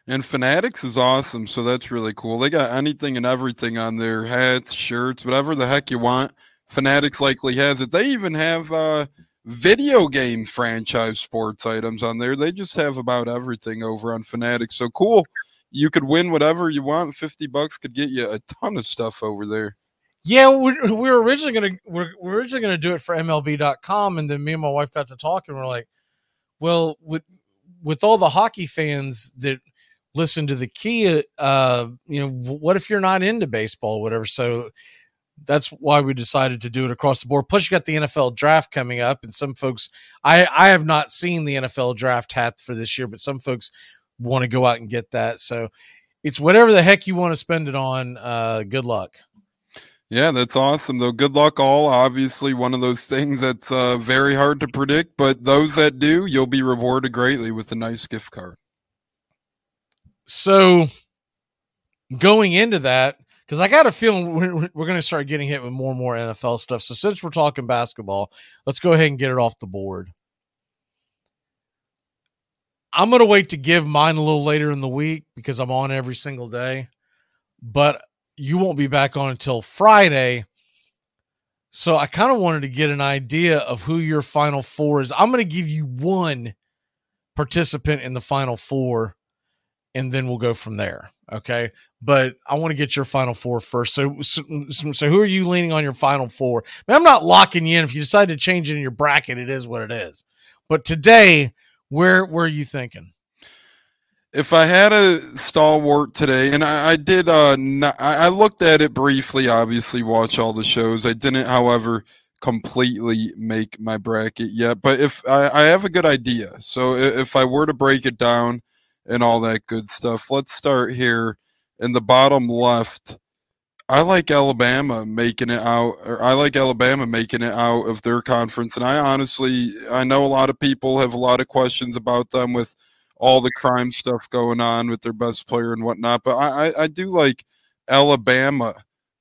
And Fanatics is awesome, so that's really cool. They got anything and everything on their hats, shirts, whatever the heck you want. Fanatics likely has it. They even have uh, video game franchise sports items on there. They just have about everything over on Fanatics. So cool. You could win whatever you want. 50 bucks could get you a ton of stuff over there. Yeah, we, we were originally gonna we're, we're originally gonna do it for MLB.com, and then me and my wife got to talking. And we're like, well, with with all the hockey fans that listen to the key, uh, you know, what if you're not into baseball, whatever? So that's why we decided to do it across the board. Plus, you got the NFL draft coming up, and some folks, I I have not seen the NFL draft hat for this year, but some folks want to go out and get that. So it's whatever the heck you want to spend it on. Uh, good luck. Yeah, that's awesome though. Good luck all. Obviously, one of those things that's uh, very hard to predict, but those that do, you'll be rewarded greatly with a nice gift card. So, going into that, because I got a feeling we're, we're going to start getting hit with more and more NFL stuff. So, since we're talking basketball, let's go ahead and get it off the board. I'm going to wait to give mine a little later in the week because I'm on every single day. But you won't be back on until Friday. So I kind of wanted to get an idea of who your final four is. I'm going to give you one participant in the final four, and then we'll go from there. Okay, but I want to get your final four first. So, so, so who are you leaning on your final four? I mean, I'm not locking you in. If you decide to change it in your bracket, it is what it is. But today, where where are you thinking? If I had a stalwart today, and I, I did, uh, not, I, looked at it briefly. Obviously, watch all the shows. I didn't, however, completely make my bracket yet. But if I, I have a good idea, so if I were to break it down and all that good stuff, let's start here in the bottom left. I like Alabama making it out, or I like Alabama making it out of their conference. And I honestly, I know a lot of people have a lot of questions about them with all the crime stuff going on with their best player and whatnot. But I, I, I do like Alabama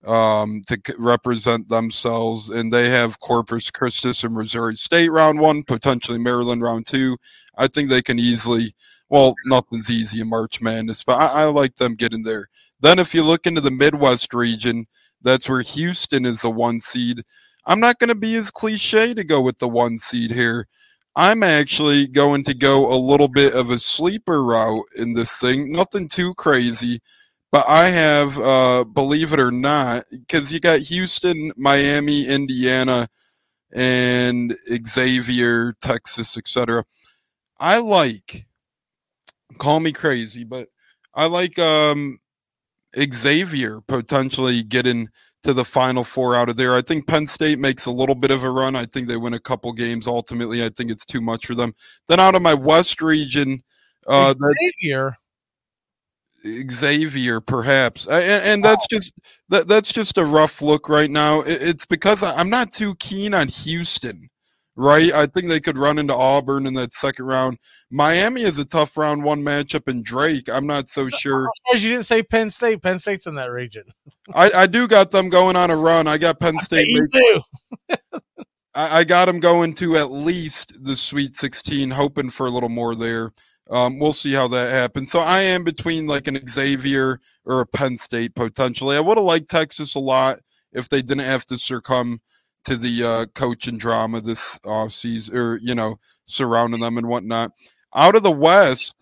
um, to represent themselves, and they have Corpus Christi and Missouri State round one, potentially Maryland round two. I think they can easily. Well, nothing's easy in March Madness, but I, I like them getting there. Then, if you look into the Midwest region, that's where Houston is the one seed. I'm not going to be as cliche to go with the one seed here. I'm actually going to go a little bit of a sleeper route in this thing. Nothing too crazy, but I have, uh, believe it or not, because you got Houston, Miami, Indiana, and Xavier, Texas, etc. I like, call me crazy, but I like um, Xavier potentially getting to the final four out of there. I think Penn State makes a little bit of a run. I think they win a couple games. Ultimately, I think it's too much for them. Then out of my West region, uh, Xavier. Xavier, perhaps, and, and that's just that, that's just a rough look right now. It, it's because I'm not too keen on Houston, right? I think they could run into Auburn in that second round. Miami is a tough round one matchup, and Drake, I'm not so, so sure. As you didn't say Penn State, Penn State's in that region. I, I do got them going on a run. I got Penn State. You do. I, I got them going to at least the Sweet 16, hoping for a little more there. Um, we'll see how that happens. So I am between like an Xavier or a Penn State potentially. I would have liked Texas a lot if they didn't have to succumb to the uh, coaching drama this off season, or you know, surrounding them and whatnot. Out of the West,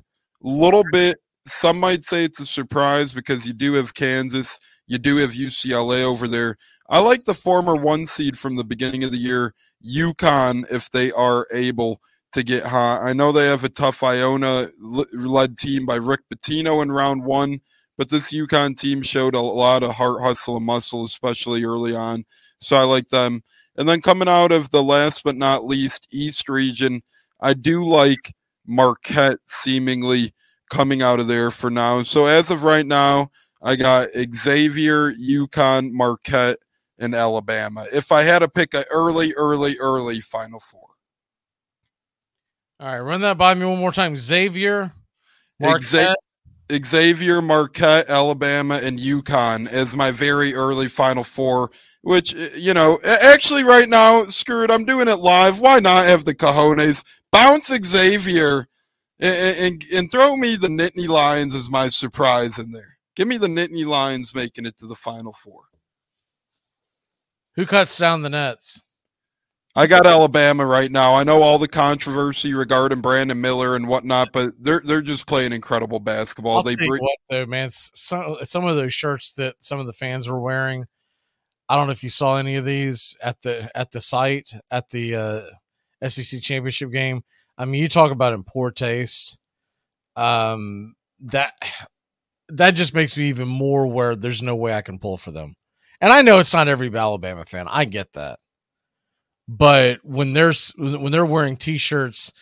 little bit. Some might say it's a surprise because you do have Kansas, you do have UCLA over there. I like the former one seed from the beginning of the year, UConn, if they are able to get hot. I know they have a tough Iona led team by Rick Pitino in round one, but this UConn team showed a lot of heart, hustle, and muscle, especially early on. So I like them. And then coming out of the last but not least East region, I do like Marquette seemingly coming out of there for now. So as of right now, I got Xavier, UConn, Marquette, and Alabama. If I had to pick an early, early, early Final Four. All right, run that by me one more time. Xavier, Marquette. Xavier, Marquette, Alabama, and UConn as my very early Final Four. Which eh, you know, actually, right now, screw it. I'm doing it live. Why not have the cojones? Bounce Xavier and, and, and throw me the Nittany Lions as my surprise in there. Give me the Nittany Lions making it to the Final Four. Who cuts down the nets? I got Alabama right now. I know all the controversy regarding Brandon Miller and whatnot, but they're they're just playing incredible basketball. I'll they bring what though, man. Some some of those shirts that some of the fans were wearing. I don't know if you saw any of these at the at the site at the uh, SEC championship game. I mean, you talk about in poor taste. Um, that that just makes me even more where there's no way I can pull for them. And I know it's not every Alabama fan. I get that but when they're when they're wearing t-shirts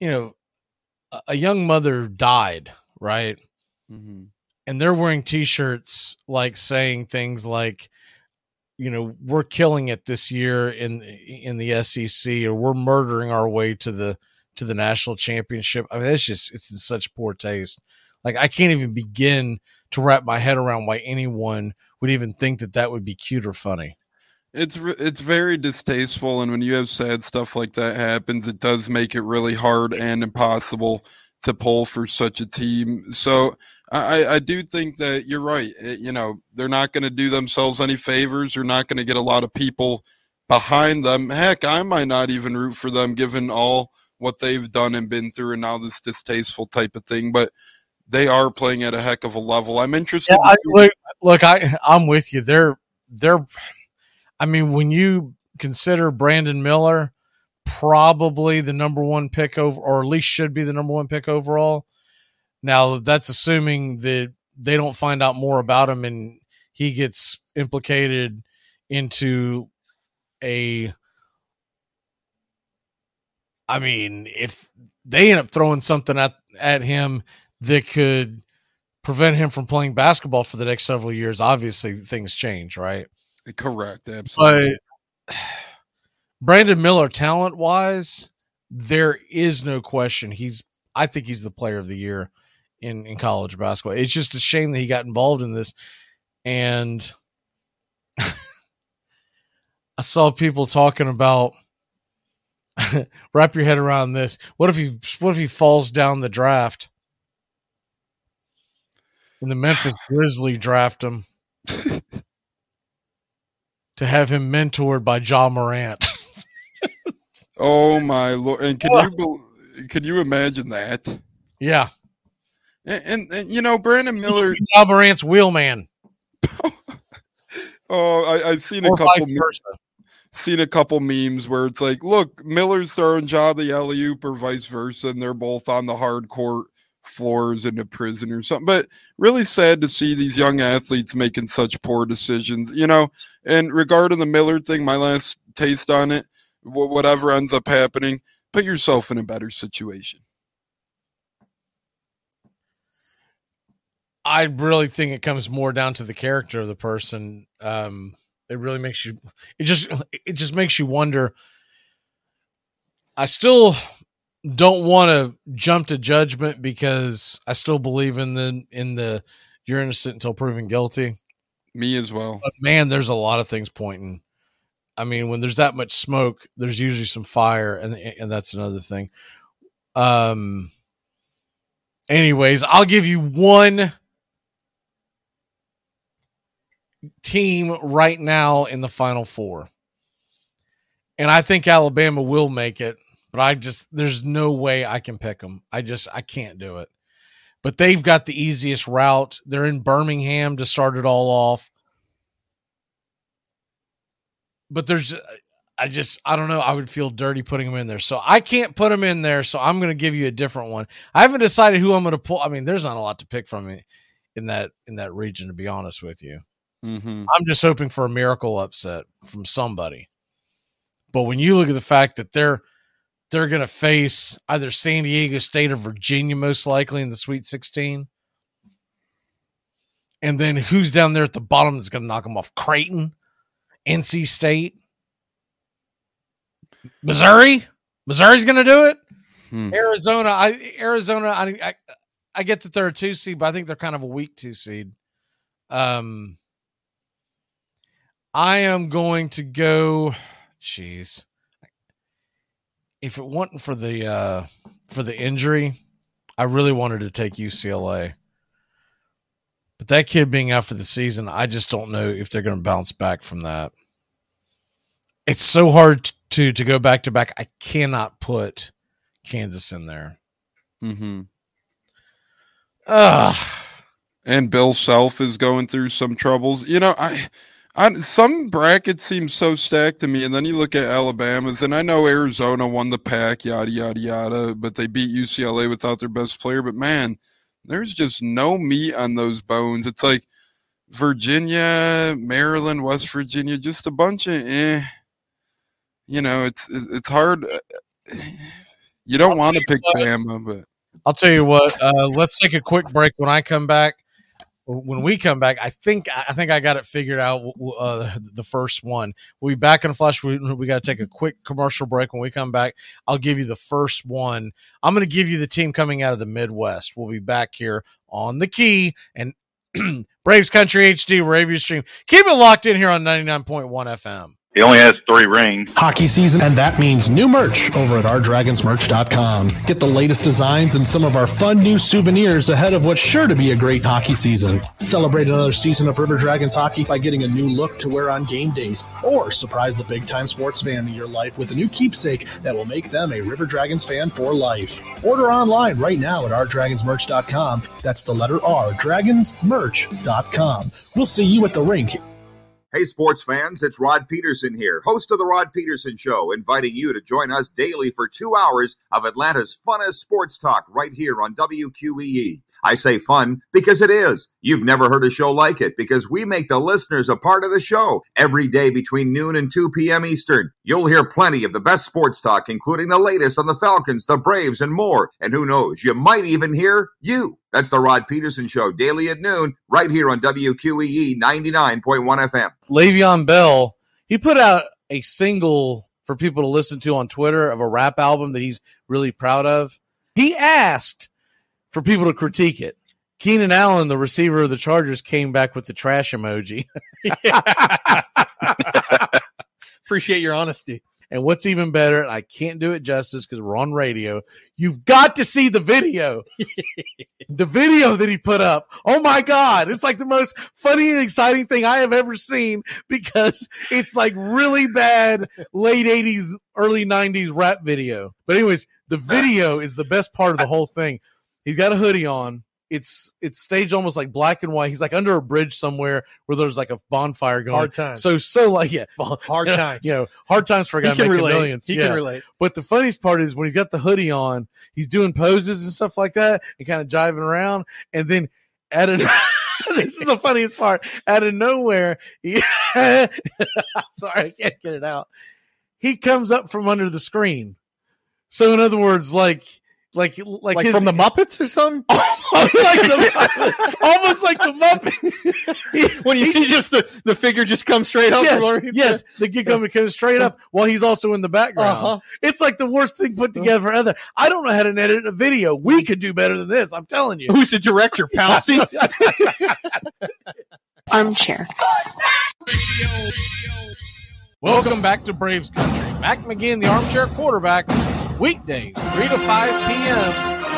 you know a young mother died right mm-hmm. and they're wearing t-shirts like saying things like you know we're killing it this year in in the SEC or we're murdering our way to the to the national championship. I mean it's just it's in such poor taste. Like i can't even begin to wrap my head around why anyone would even think that that would be cute or funny. It's it's very distasteful, and when you have sad stuff like that happens, it does make it really hard and impossible to pull for such a team. So I, I do think that you're right. It, you know, they're not going to do themselves any favors. They're not going to get a lot of people behind them. Heck, I might not even root for them, given all what they've done and been through, and now this distasteful type of thing. But they are playing at a heck of a level. I'm interested. Yeah, I, look, look, I I'm with you. They're they're. I mean, when you consider Brandon Miller, probably the number one pick over, or at least should be the number one pick overall. Now that's assuming that they don't find out more about him and he gets implicated into a I mean, if they end up throwing something at at him that could prevent him from playing basketball for the next several years, obviously things change, right? Correct, absolutely. But Brandon Miller, talent wise, there is no question. He's I think he's the player of the year in, in college basketball. It's just a shame that he got involved in this. And I saw people talking about wrap your head around this. What if he what if he falls down the draft? And the Memphis Grizzly draft him to have him mentored by Ja Morant. Oh my lord! And can you can you imagine that? Yeah. And, and, and you know Brandon Miller, Ja Morant's wheelman. oh, I, I've seen Or a couple. versa. Seen a couple memes where it's like, look, Miller's throwing Ja the alley oop or vice versa, and they're both on the hard court floors in a prison or something. But really sad to see these young athletes making such poor decisions, you know. And regarding the Miller thing, my last taste on it, whatever ends up happening, put yourself in a better situation. I really think it comes more down to the character of the person. Um, it really makes you. It just it just makes you wonder. I still don't want to jump to judgment because I still believe in the in the you're innocent until proven guilty. Me as well. But man, there's a lot of things pointing. I mean, when there's that much smoke, there's usually some fire, and and that's another thing. Um. Anyways, I'll give you one team right now in the final four. And I think Alabama will make it, but I just there's no way I can pick them. I just I can't do it. But they've got the easiest route. They're in Birmingham to start it all off. But there's I just I don't know, I would feel dirty putting them in there. So I can't put them in there, so I'm going to give you a different one. I haven't decided who I'm going to pull. I mean, there's not a lot to pick from in that in that region to be honest with you. Mm-hmm. I'm just hoping for a miracle upset from somebody. But when you look at the fact that they're they're going to face either San Diego State or Virginia most likely in the Sweet 16, and then who's down there at the bottom that's going to knock them off? Creighton, NC State, Missouri. Missouri's going to do it. Hmm. Arizona, I Arizona, I, I I get that they're a two seed, but I think they're kind of a weak two seed. Um, I am going to go. Jeez, if it wasn't for the uh, for the injury, I really wanted to take UCLA. But that kid being out for the season, I just don't know if they're going to bounce back from that. It's so hard to to go back to back. I cannot put Kansas in there. Mm-hmm. Ugh. And Bill Self is going through some troubles. You know, I, I some brackets seem so stacked to me, and then you look at Alabama's, and I know Arizona won the Pac, yada yada yada, but they beat UCLA without their best player. But man, there's just no meat on those bones. It's like Virginia, Maryland, West Virginia, just a bunch of eh. You know, it's it's hard. You don't want to pick Bama, but I'll tell you what. Uh, let's take a quick break. When I come back, when we come back, I think I think I got it figured out. Uh, the first one. We'll be back in a flash. We we got to take a quick commercial break. When we come back, I'll give you the first one. I'm going to give you the team coming out of the Midwest. We'll be back here on the key and Braves Country HD wherever you stream. Keep it locked in here on 99.1 FM. He only has three rings. Hockey season, and that means new merch over at ourdragonsmerch.com. Get the latest designs and some of our fun new souvenirs ahead of what's sure to be a great hockey season. Celebrate another season of River Dragons hockey by getting a new look to wear on game days, or surprise the big time sports fan in your life with a new keepsake that will make them a River Dragons fan for life. Order online right now at ourdragonsmerch.com. That's the letter R, dragonsmerch.com. We'll see you at the rink. Hey, sports fans, it's Rod Peterson here, host of The Rod Peterson Show, inviting you to join us daily for two hours of Atlanta's funnest sports talk right here on WQEE. I say fun because it is. You've never heard a show like it because we make the listeners a part of the show every day between noon and 2 p.m. Eastern. You'll hear plenty of the best sports talk, including the latest on the Falcons, the Braves, and more. And who knows, you might even hear you. That's the Rod Peterson Show, daily at noon, right here on WQEE 99.1 FM. Le'Veon Bell, he put out a single for people to listen to on Twitter of a rap album that he's really proud of. He asked for people to critique it. Keenan Allen, the receiver of the Chargers, came back with the trash emoji. Appreciate your honesty. And what's even better, I can't do it justice because we're on radio. You've got to see the video. the video that he put up. Oh my God. It's like the most funny and exciting thing I have ever seen because it's like really bad late 80s, early 90s rap video. But, anyways, the video is the best part of the whole thing. He's got a hoodie on. It's it's staged almost like black and white. He's like under a bridge somewhere where there's like a bonfire going. Hard times. So so like yeah, Hard you know, times. You know, hard times for a He guy can making relate. millions. He yeah. can relate. But the funniest part is when he's got the hoodie on, he's doing poses and stuff like that and kind of jiving around. And then out of this is the funniest part. Out of nowhere, he, sorry, I can't get it out. He comes up from under the screen. So in other words, like like like, Like his, from the Muppets or something? almost like the almost like the Muppets. when you see just the, the figure just come straight up. yes, Lori? yes, the gig coming comes straight up while he's also in the background. Uh-huh. It's like the worst thing put together ever. I don't know how to edit a video. We could do better than this. I'm telling you. Who's the director, Pouncey? Armchair. Welcome back to Braves Country. Mac McGee and the Armchair Quarterbacks, weekdays, 3 to 5 p.m.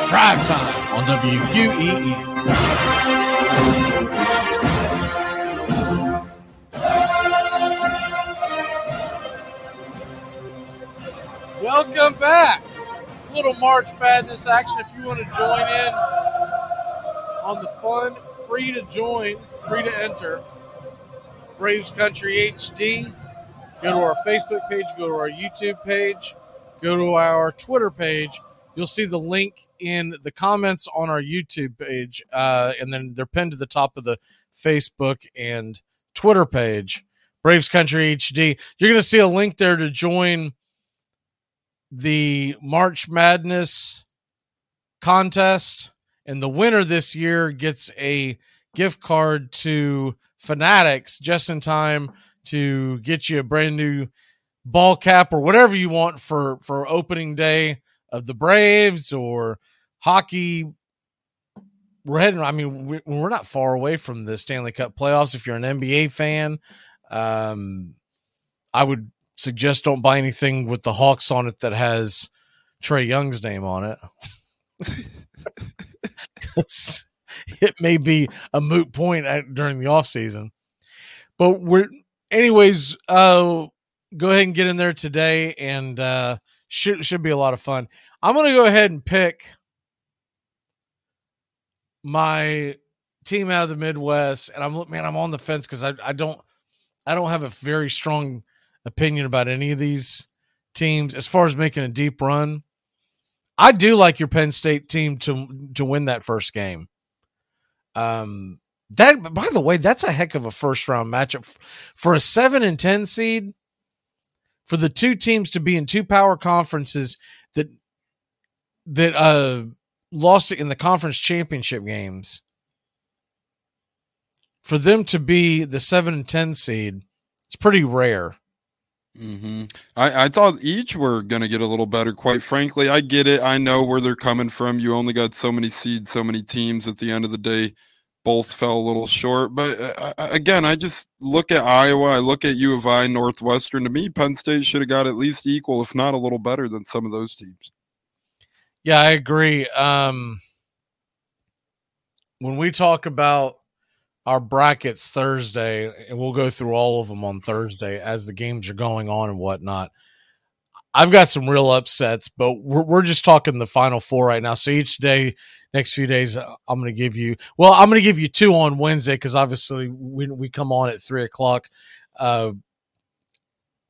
Drive time on WQEE. Welcome back. Little March Madness action. If you want to join in on the fun, free to join, free to enter. Braves Country HD. Go to our Facebook page, go to our YouTube page, go to our Twitter page. You'll see the link in the comments on our YouTube page, uh, and then they're pinned to the top of the Facebook and Twitter page. Braves Country HD. You're going to see a link there to join the March Madness contest, and the winner this year gets a gift card to Fanatics just in time to get you a brand new ball cap or whatever you want for for opening day of the Braves or hockey. We're heading. I mean, we- we're not far away from the Stanley Cup playoffs. If you're an NBA fan, um, I would suggest don't buy anything with the Hawks on it that has Trae Young's name on it. it may be a moot point at, during the off season. But we're, anyways. Uh, go ahead and get in there today, and uh, should should be a lot of fun. I'm gonna go ahead and pick my team out of the Midwest, and I'm man, I'm on the fence because I I don't I don't have a very strong opinion about any of these teams as far as making a deep run. I do like your Penn State team to to win that first game. Um, that by the way, that's a heck of a first round matchup for a seven and ten seed. For the two teams to be in two power conferences that that uh lost it in the conference championship games, for them to be the seven and ten seed, it's pretty rare. hmm I, I thought each were going to get a little better. Quite frankly, I get it. I know where they're coming from. You only got so many seeds, so many teams at the end of the day. Both fell a little short. But uh, uh, again, I just look at Iowa, I look at U of I, Northwestern. To me, Penn State should have got at least equal, if not a little better than some of those teams. Yeah, I agree. Um, when we talk about our brackets Thursday, and we'll go through all of them on Thursday as the games are going on and whatnot. I've got some real upsets, but we're, we're just talking the final four right now. So each day, next few days, uh, I'm going to give you, well, I'm going to give you two on Wednesday because obviously we, we come on at three o'clock, uh,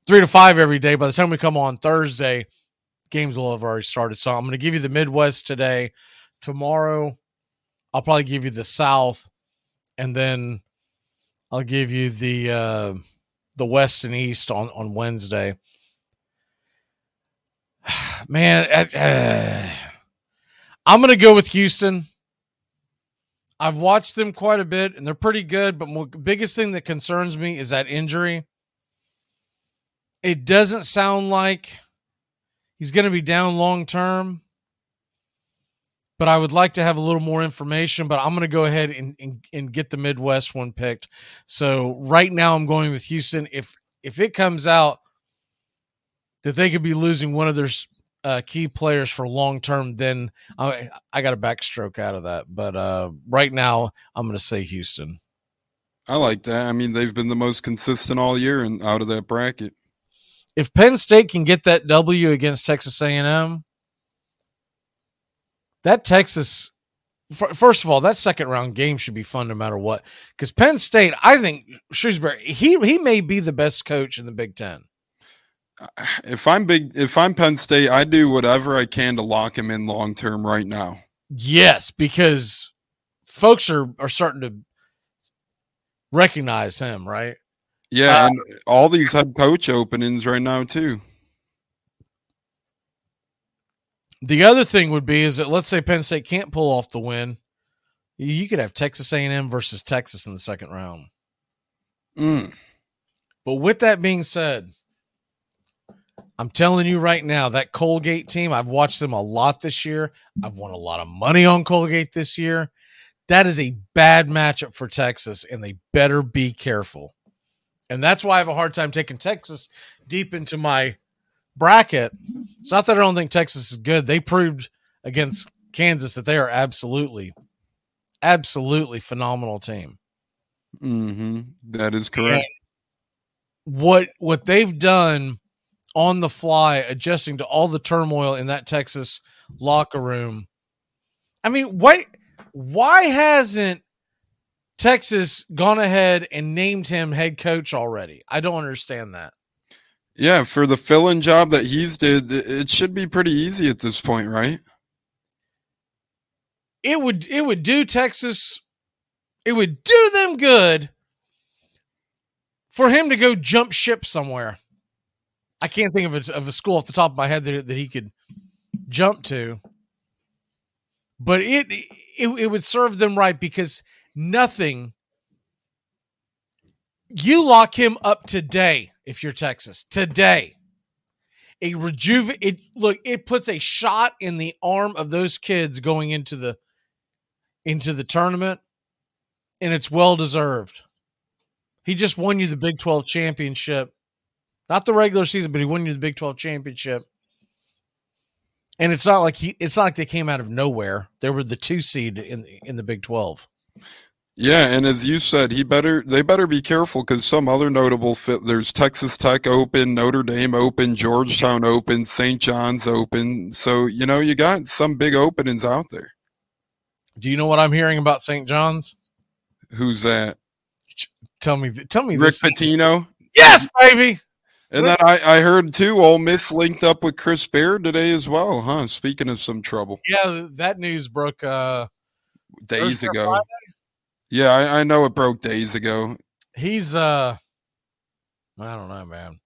three to five every day. By the time we come on Thursday, games will have already started. So I'm going to give you the Midwest today. Tomorrow, I'll probably give you the South, and then I'll give you the uh, the West and East on on Wednesday. Man, uh, I'm going to go with Houston. I've watched them quite a bit, and they're pretty good. But the biggest thing that concerns me is that injury. It doesn't sound like he's going to be down long term, but I would like to have a little more information. But I'm going to go ahead and, and, and get the Midwest one picked. So right now, I'm going with Houston. If if it comes out that they could be losing one of their uh, key players for long term, then I, I got a backstroke out of that. But uh, right now, I'm going to say Houston. I like that. I mean, they've been the most consistent all year and out of that bracket. If Penn State can get that W against Texas A&M, that Texas first of all, that second round game should be fun no matter what. Because Penn State, I think Shrewsberry, he he may be the best coach in the Big Ten if I'm big, if I'm Penn State, I do whatever I can to lock him in long term right now. Yes, because folks are are starting to recognize him, right? Yeah, uh, and all these head coach openings right now too. The other thing would be is that let's say Penn State can't pull off the win, you could have Texas A&M versus Texas in the second round. Mm. But with that being said, I'm telling you right now, that Colgate team, I've watched them a lot this year. I've won a lot of money on Colgate this year. That is a bad matchup for Texas, and they better be careful. And that's why I have a hard time taking Texas deep into my bracket. It's not that I don't think Texas is good. They proved against Kansas that they are absolutely, absolutely phenomenal team. Mm-hmm. That is correct. And what what they've done on the fly, adjusting to all the turmoil in that Texas locker room. I mean, why why hasn't Texas gone ahead and named him head coach already? I don't understand that. Yeah, for the fill-in job that he's did, it should be pretty easy at this point, right? It would it would do Texas it would do them good for him to go jump ship somewhere. I can't think of a, of a school off the top of my head that, that he could jump to. But it, it it would serve them right because nothing. You lock him up today if you're Texas today. A rejuve it look it puts a shot in the arm of those kids going into the into the tournament, and it's well deserved. He just won you the Big Twelve championship not the regular season, but he won you the Big 12 championship. And it's not like he it's not like they came out of nowhere. They were the two seed in in the Big 12. Yeah, and as you said, he better they better be careful because some other notable fit. There's Texas Tech Open, Notre Dame Open, Georgetown Open, St. John's Open. So you know you got some big openings out there. Do you know what I'm hearing about St. John's? Who's that? Tell me. Tell me. Rick Pitino. Yes, baby. And then I, I heard too, Ole Miss linked up with Chris Beard today as well, huh? Speaking of some trouble. Yeah, that news broke uh days ago. Friday? Yeah, I, I know it broke days ago. He's uh I don't know, man.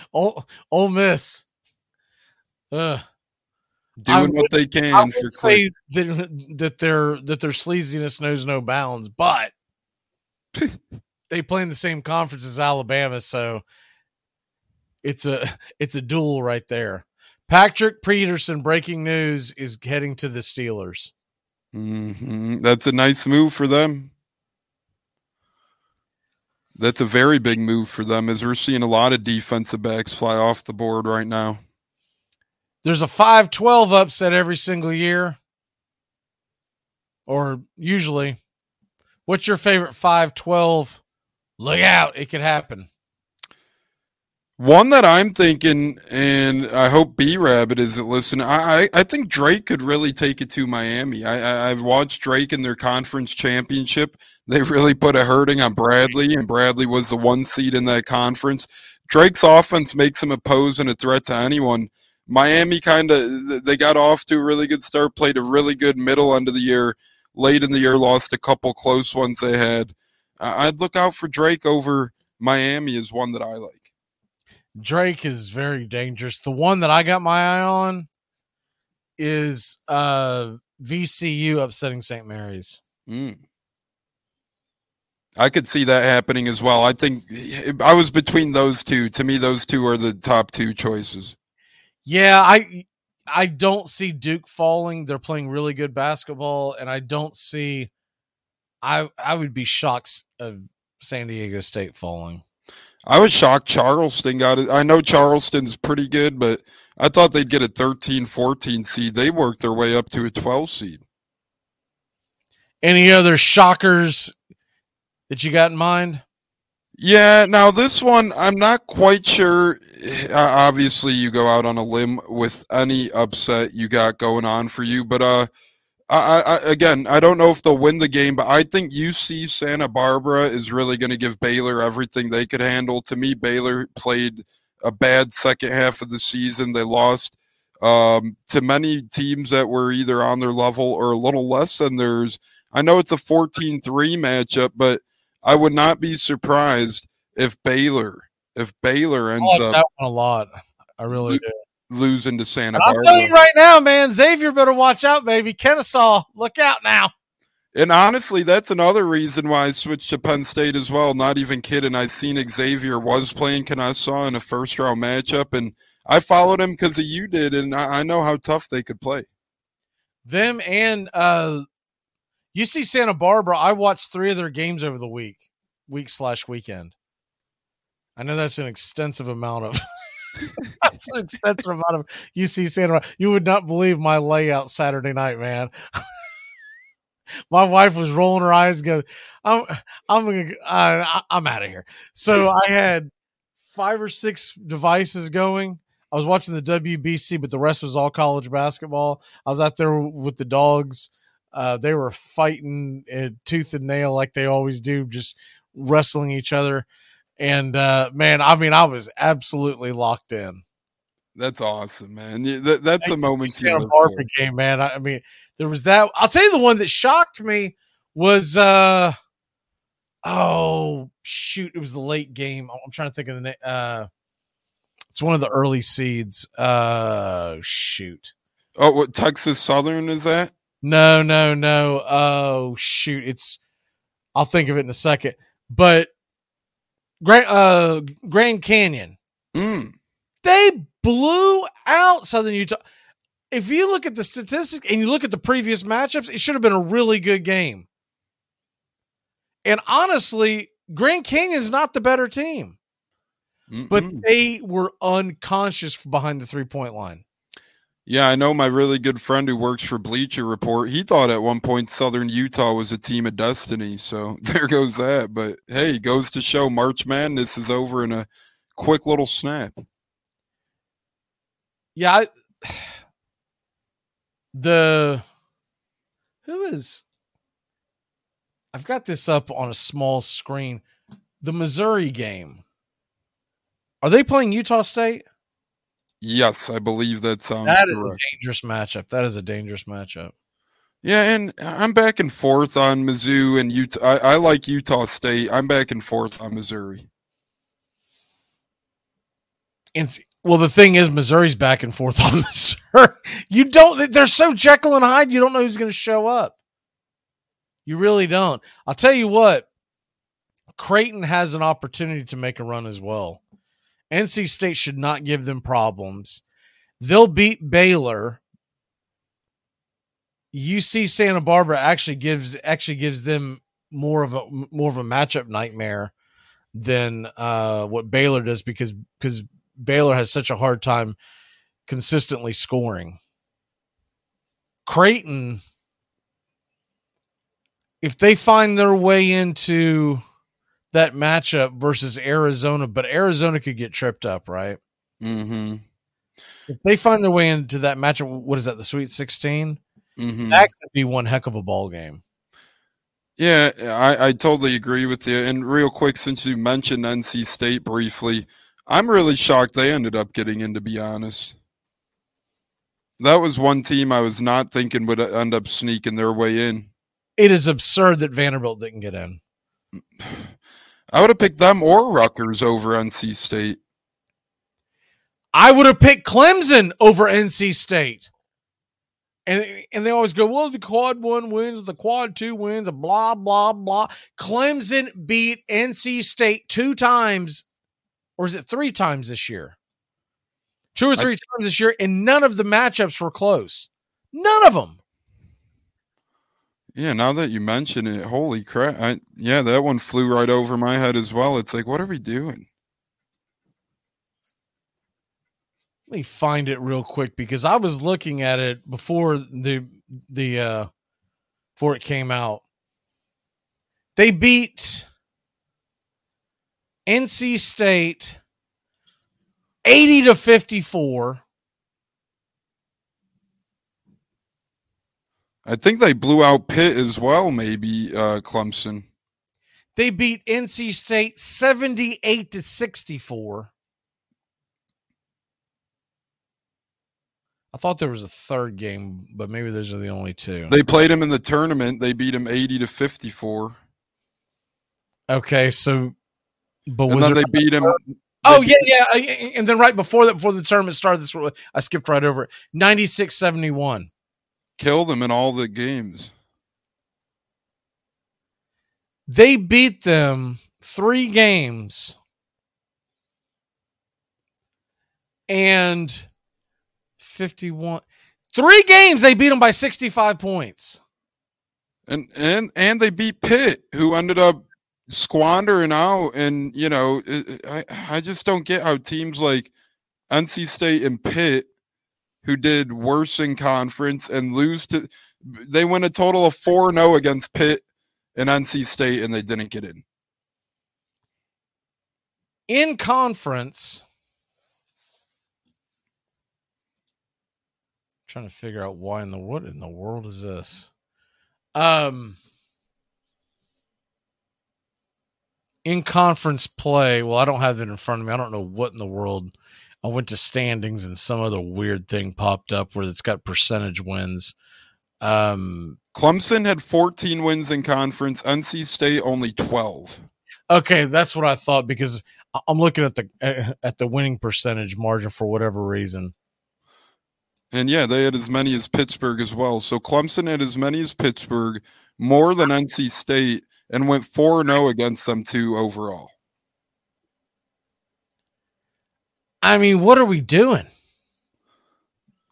Ole, Ole Miss. Uh doing what they can I would say that, that their that their sleaziness knows no bounds, but they play in the same conference as Alabama, so it's a it's a duel right there. Patrick Peterson breaking news is heading to the Steelers. hmm That's a nice move for them. That's a very big move for them as we're seeing a lot of defensive backs fly off the board right now. There's a 5-12 upset every single year, or usually. What's your favorite 5-12? Look out, it could happen. One that I'm thinking, and I hope B Rabbit isn't listening. I, I think Drake could really take it to Miami. I, I I've watched Drake in their conference championship. They really put a hurting on Bradley, and Bradley was the one seed in that conference. Drake's offense makes him a pose and a threat to anyone. Miami kind of they got off to a really good start, played a really good middle end of the year. Late in the year, lost a couple close ones they had. I'd look out for Drake over Miami is one that I like. Drake is very dangerous. The one that I got my eye on is uh VCU upsetting St. Mary's. Mm. I could see that happening as well. I think I was between those two. To me, those two are the top two choices. Yeah, I I don't see Duke falling. They're playing really good basketball, and I don't see. I I would be shocked of San Diego State falling. I was shocked Charleston got it. I know Charleston's pretty good, but I thought they'd get a 13 14 seed. They worked their way up to a 12 seed. Any other shockers that you got in mind? Yeah, now this one, I'm not quite sure. Uh, Obviously, you go out on a limb with any upset you got going on for you, but uh, I, I again, I don't know if they'll win the game, but I think UC Santa Barbara is really going to give Baylor everything they could handle. To me, Baylor played a bad second half of the season. They lost um, to many teams that were either on their level or a little less than theirs. I know it's a 14 3 matchup, but I would not be surprised if Baylor, if Baylor ends I like up that one a lot. I really do. Losing to Santa I'm Barbara. telling you right now, man, Xavier better watch out, baby. Kennesaw, look out now. And honestly, that's another reason why I switched to Penn State as well. Not even kidding. I seen Xavier was playing Kennesaw in a first round matchup, and I followed him because of you did, and I, I know how tough they could play. Them and uh UC Santa Barbara, I watched three of their games over the week, week slash weekend. I know that's an extensive amount of that's an extensive amount of UC Santa Barbara. You would not believe my layout Saturday night, man. my wife was rolling her eyes, going, "I'm, I'm, gonna, uh, I'm out of here." So I had five or six devices going. I was watching the WBC, but the rest was all college basketball. I was out there with the dogs. Uh, they were fighting uh, tooth and nail like they always do, just wrestling each other. And uh, man, I mean, I was absolutely locked in. That's awesome, man. That, that's a moment you Santa live Barbara game, man. I, I mean, there was that. I'll tell you the one that shocked me was uh oh shoot, it was the late game. I'm trying to think of the name. Uh, it's one of the early seeds. Uh, shoot. Oh, what Texas Southern is that? No, no, no. Oh shoot, it's. I'll think of it in a second. But Grand uh, Grand Canyon, Mm. they blew out Southern Utah. If you look at the statistics and you look at the previous matchups, it should have been a really good game. And honestly, Grand Canyon's not the better team, but they were unconscious behind the three point line. Yeah, I know my really good friend who works for Bleacher Report. He thought at one point Southern Utah was a team of destiny. So there goes that. But hey, goes to show March Madness is over in a quick little snap. Yeah, I, the who is I've got this up on a small screen. The Missouri game. Are they playing Utah State? Yes, I believe that sounds That is correct. a dangerous matchup. That is a dangerous matchup. Yeah, and I'm back and forth on Mizzou and Utah. I, I like Utah State. I'm back and forth on Missouri. And well, the thing is, Missouri's back and forth on Missouri. You don't. They're so Jekyll and Hyde. You don't know who's going to show up. You really don't. I'll tell you what. Creighton has an opportunity to make a run as well. NC State should not give them problems. They'll beat Baylor. UC Santa Barbara actually gives actually gives them more of a more of a matchup nightmare than uh, what Baylor does because because Baylor has such a hard time consistently scoring. Creighton, if they find their way into that matchup versus Arizona, but Arizona could get tripped up, right? Mm-hmm. If they find their way into that matchup, what is that? The Sweet 16 Mhm. That could be one heck of a ball game. Yeah, I, I totally agree with you. And real quick, since you mentioned NC State briefly, I'm really shocked they ended up getting in, to be honest. That was one team I was not thinking would end up sneaking their way in. It is absurd that Vanderbilt didn't get in. I would have picked them or Rutgers over NC State. I would have picked Clemson over NC State. And and they always go, well, the quad one wins, the quad two wins, blah blah blah. Clemson beat NC State two times, or is it three times this year? Two or three times this year, and none of the matchups were close. None of them. Yeah, now that you mention it, holy crap. I, yeah, that one flew right over my head as well. It's like, what are we doing? Let me find it real quick because I was looking at it before the the uh before it came out. They beat NC State 80 to 54. I think they blew out Pitt as well, maybe, uh, Clemson. They beat NC State 78 to 64. I thought there was a third game, but maybe those are the only two. They played him in the tournament. They beat him 80 to 54. Okay, so but And was then they beat him. Oh yeah, yeah, uh, and then right before that, before the tournament started, this I skipped right over it. 96-71. Killed them in all the games. They beat them three games, and fifty-one. Three games they beat them by sixty-five points. And and and they beat Pitt, who ended up squandering out. And you know, I I just don't get how teams like NC State and Pitt, who did worse in conference and lose to, they went a total of four 0 against Pitt and NC State, and they didn't get in. in conference trying to figure out why in the what in the world is this um in conference play well i don't have it in front of me i don't know what in the world i went to standings and some other weird thing popped up where it's got percentage wins um Clemson had 14 wins in conference. NC State only 12. Okay, that's what I thought because I'm looking at the at the winning percentage margin for whatever reason. And yeah, they had as many as Pittsburgh as well. So Clemson had as many as Pittsburgh, more than NC State, and went 4 0 against them too overall. I mean, what are we doing?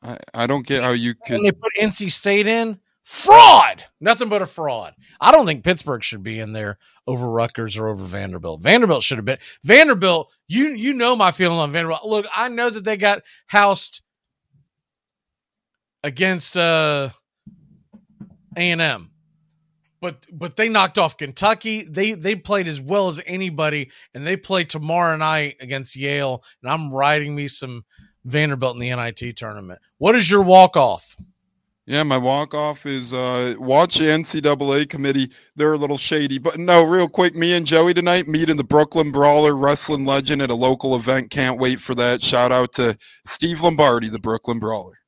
I, I don't get how you could. And they put NC State in fraud, nothing but a fraud. I don't think Pittsburgh should be in there over Rutgers or over Vanderbilt. Vanderbilt should have been Vanderbilt. You you know my feeling on Vanderbilt. Look, I know that they got housed against uh A and M. But but they knocked off Kentucky. They they played as well as anybody, and they play tomorrow night against Yale. And I'm riding me some Vanderbilt in the NIT tournament. What is your walk off? Yeah, my walk off is uh, watch the NCAA committee. They're a little shady, but no, real quick. Me and Joey tonight meeting the Brooklyn Brawler wrestling legend at a local event. Can't wait for that. Shout out to Steve Lombardi, the Brooklyn Brawler.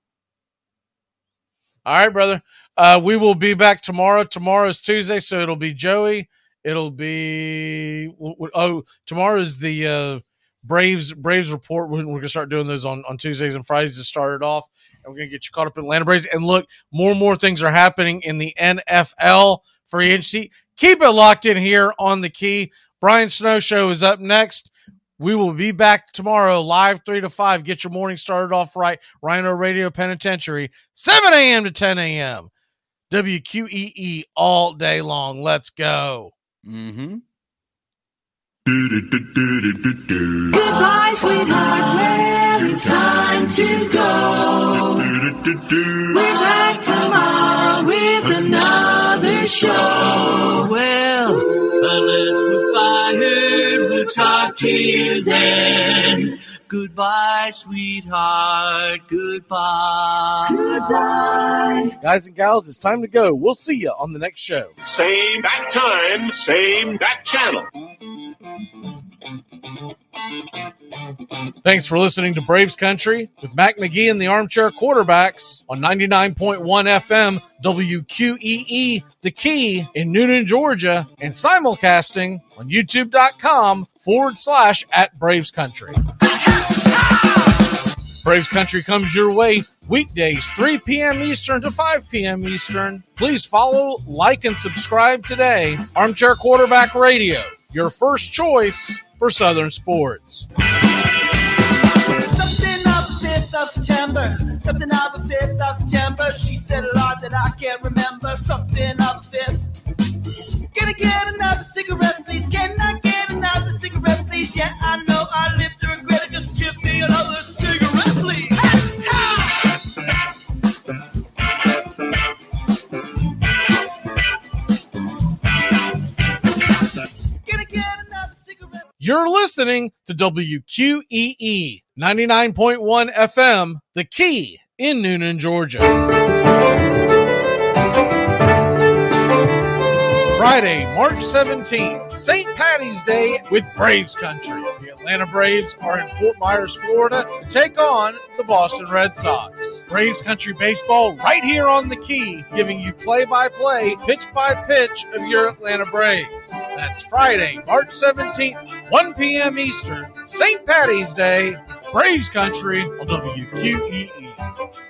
All right, brother. Uh, we will be back tomorrow. Tomorrow's Tuesday, so it'll be Joey. It'll be oh, tomorrow's the uh, Braves Braves report. We're, we're gonna start doing those on, on Tuesdays and Fridays to start it off, and we're gonna get you caught up in Atlanta Braves. And look, more and more things are happening in the NFL free agency. Keep it locked in here on the key. Brian Snow Show is up next. We will be back tomorrow, live three to five. Get your morning started off right. Rhino Radio Penitentiary, 7 a.m. to 10 a.m. WQEE E all day long. Let's go. Mm-hmm. Goodbye, sweetheart. Well, it's time to go. We're back tomorrow with another show. Well, unless we're fired, we'll talk to you then. Goodbye, sweetheart. Goodbye. Goodbye. Guys and gals, it's time to go. We'll see you on the next show. Same bat time, same bat channel. Thanks for listening to Braves Country with Mac McGee and the Armchair Quarterbacks on 99.1 FM WQEE The Key in Newnan, Georgia, and simulcasting on youtube.com forward slash at Braves Country. Braves Country comes your way weekdays, 3 p.m. Eastern to 5 p.m. Eastern. Please follow, like, and subscribe today. Armchair Quarterback Radio, your first choice for Southern sports. Something of the 5th of September. Something of the 5th of September. She said a lot that I can't remember. Something of the 5th. Can I get another cigarette, please? Can I get another cigarette, please? Yeah, I know I live to regret it. Just give me another cigarette, You're listening to WQEE 99.1 FM, The Key in Newnan, Georgia. Friday, March 17th, St. Patty's Day with Braves Country. The Atlanta Braves are in Fort Myers, Florida to take on the Boston Red Sox. Braves Country Baseball right here on the key, giving you play by play, pitch by pitch of your Atlanta Braves. That's Friday, March 17th, 1 p.m. Eastern, St. Patty's Day, Braves Country on WQEE.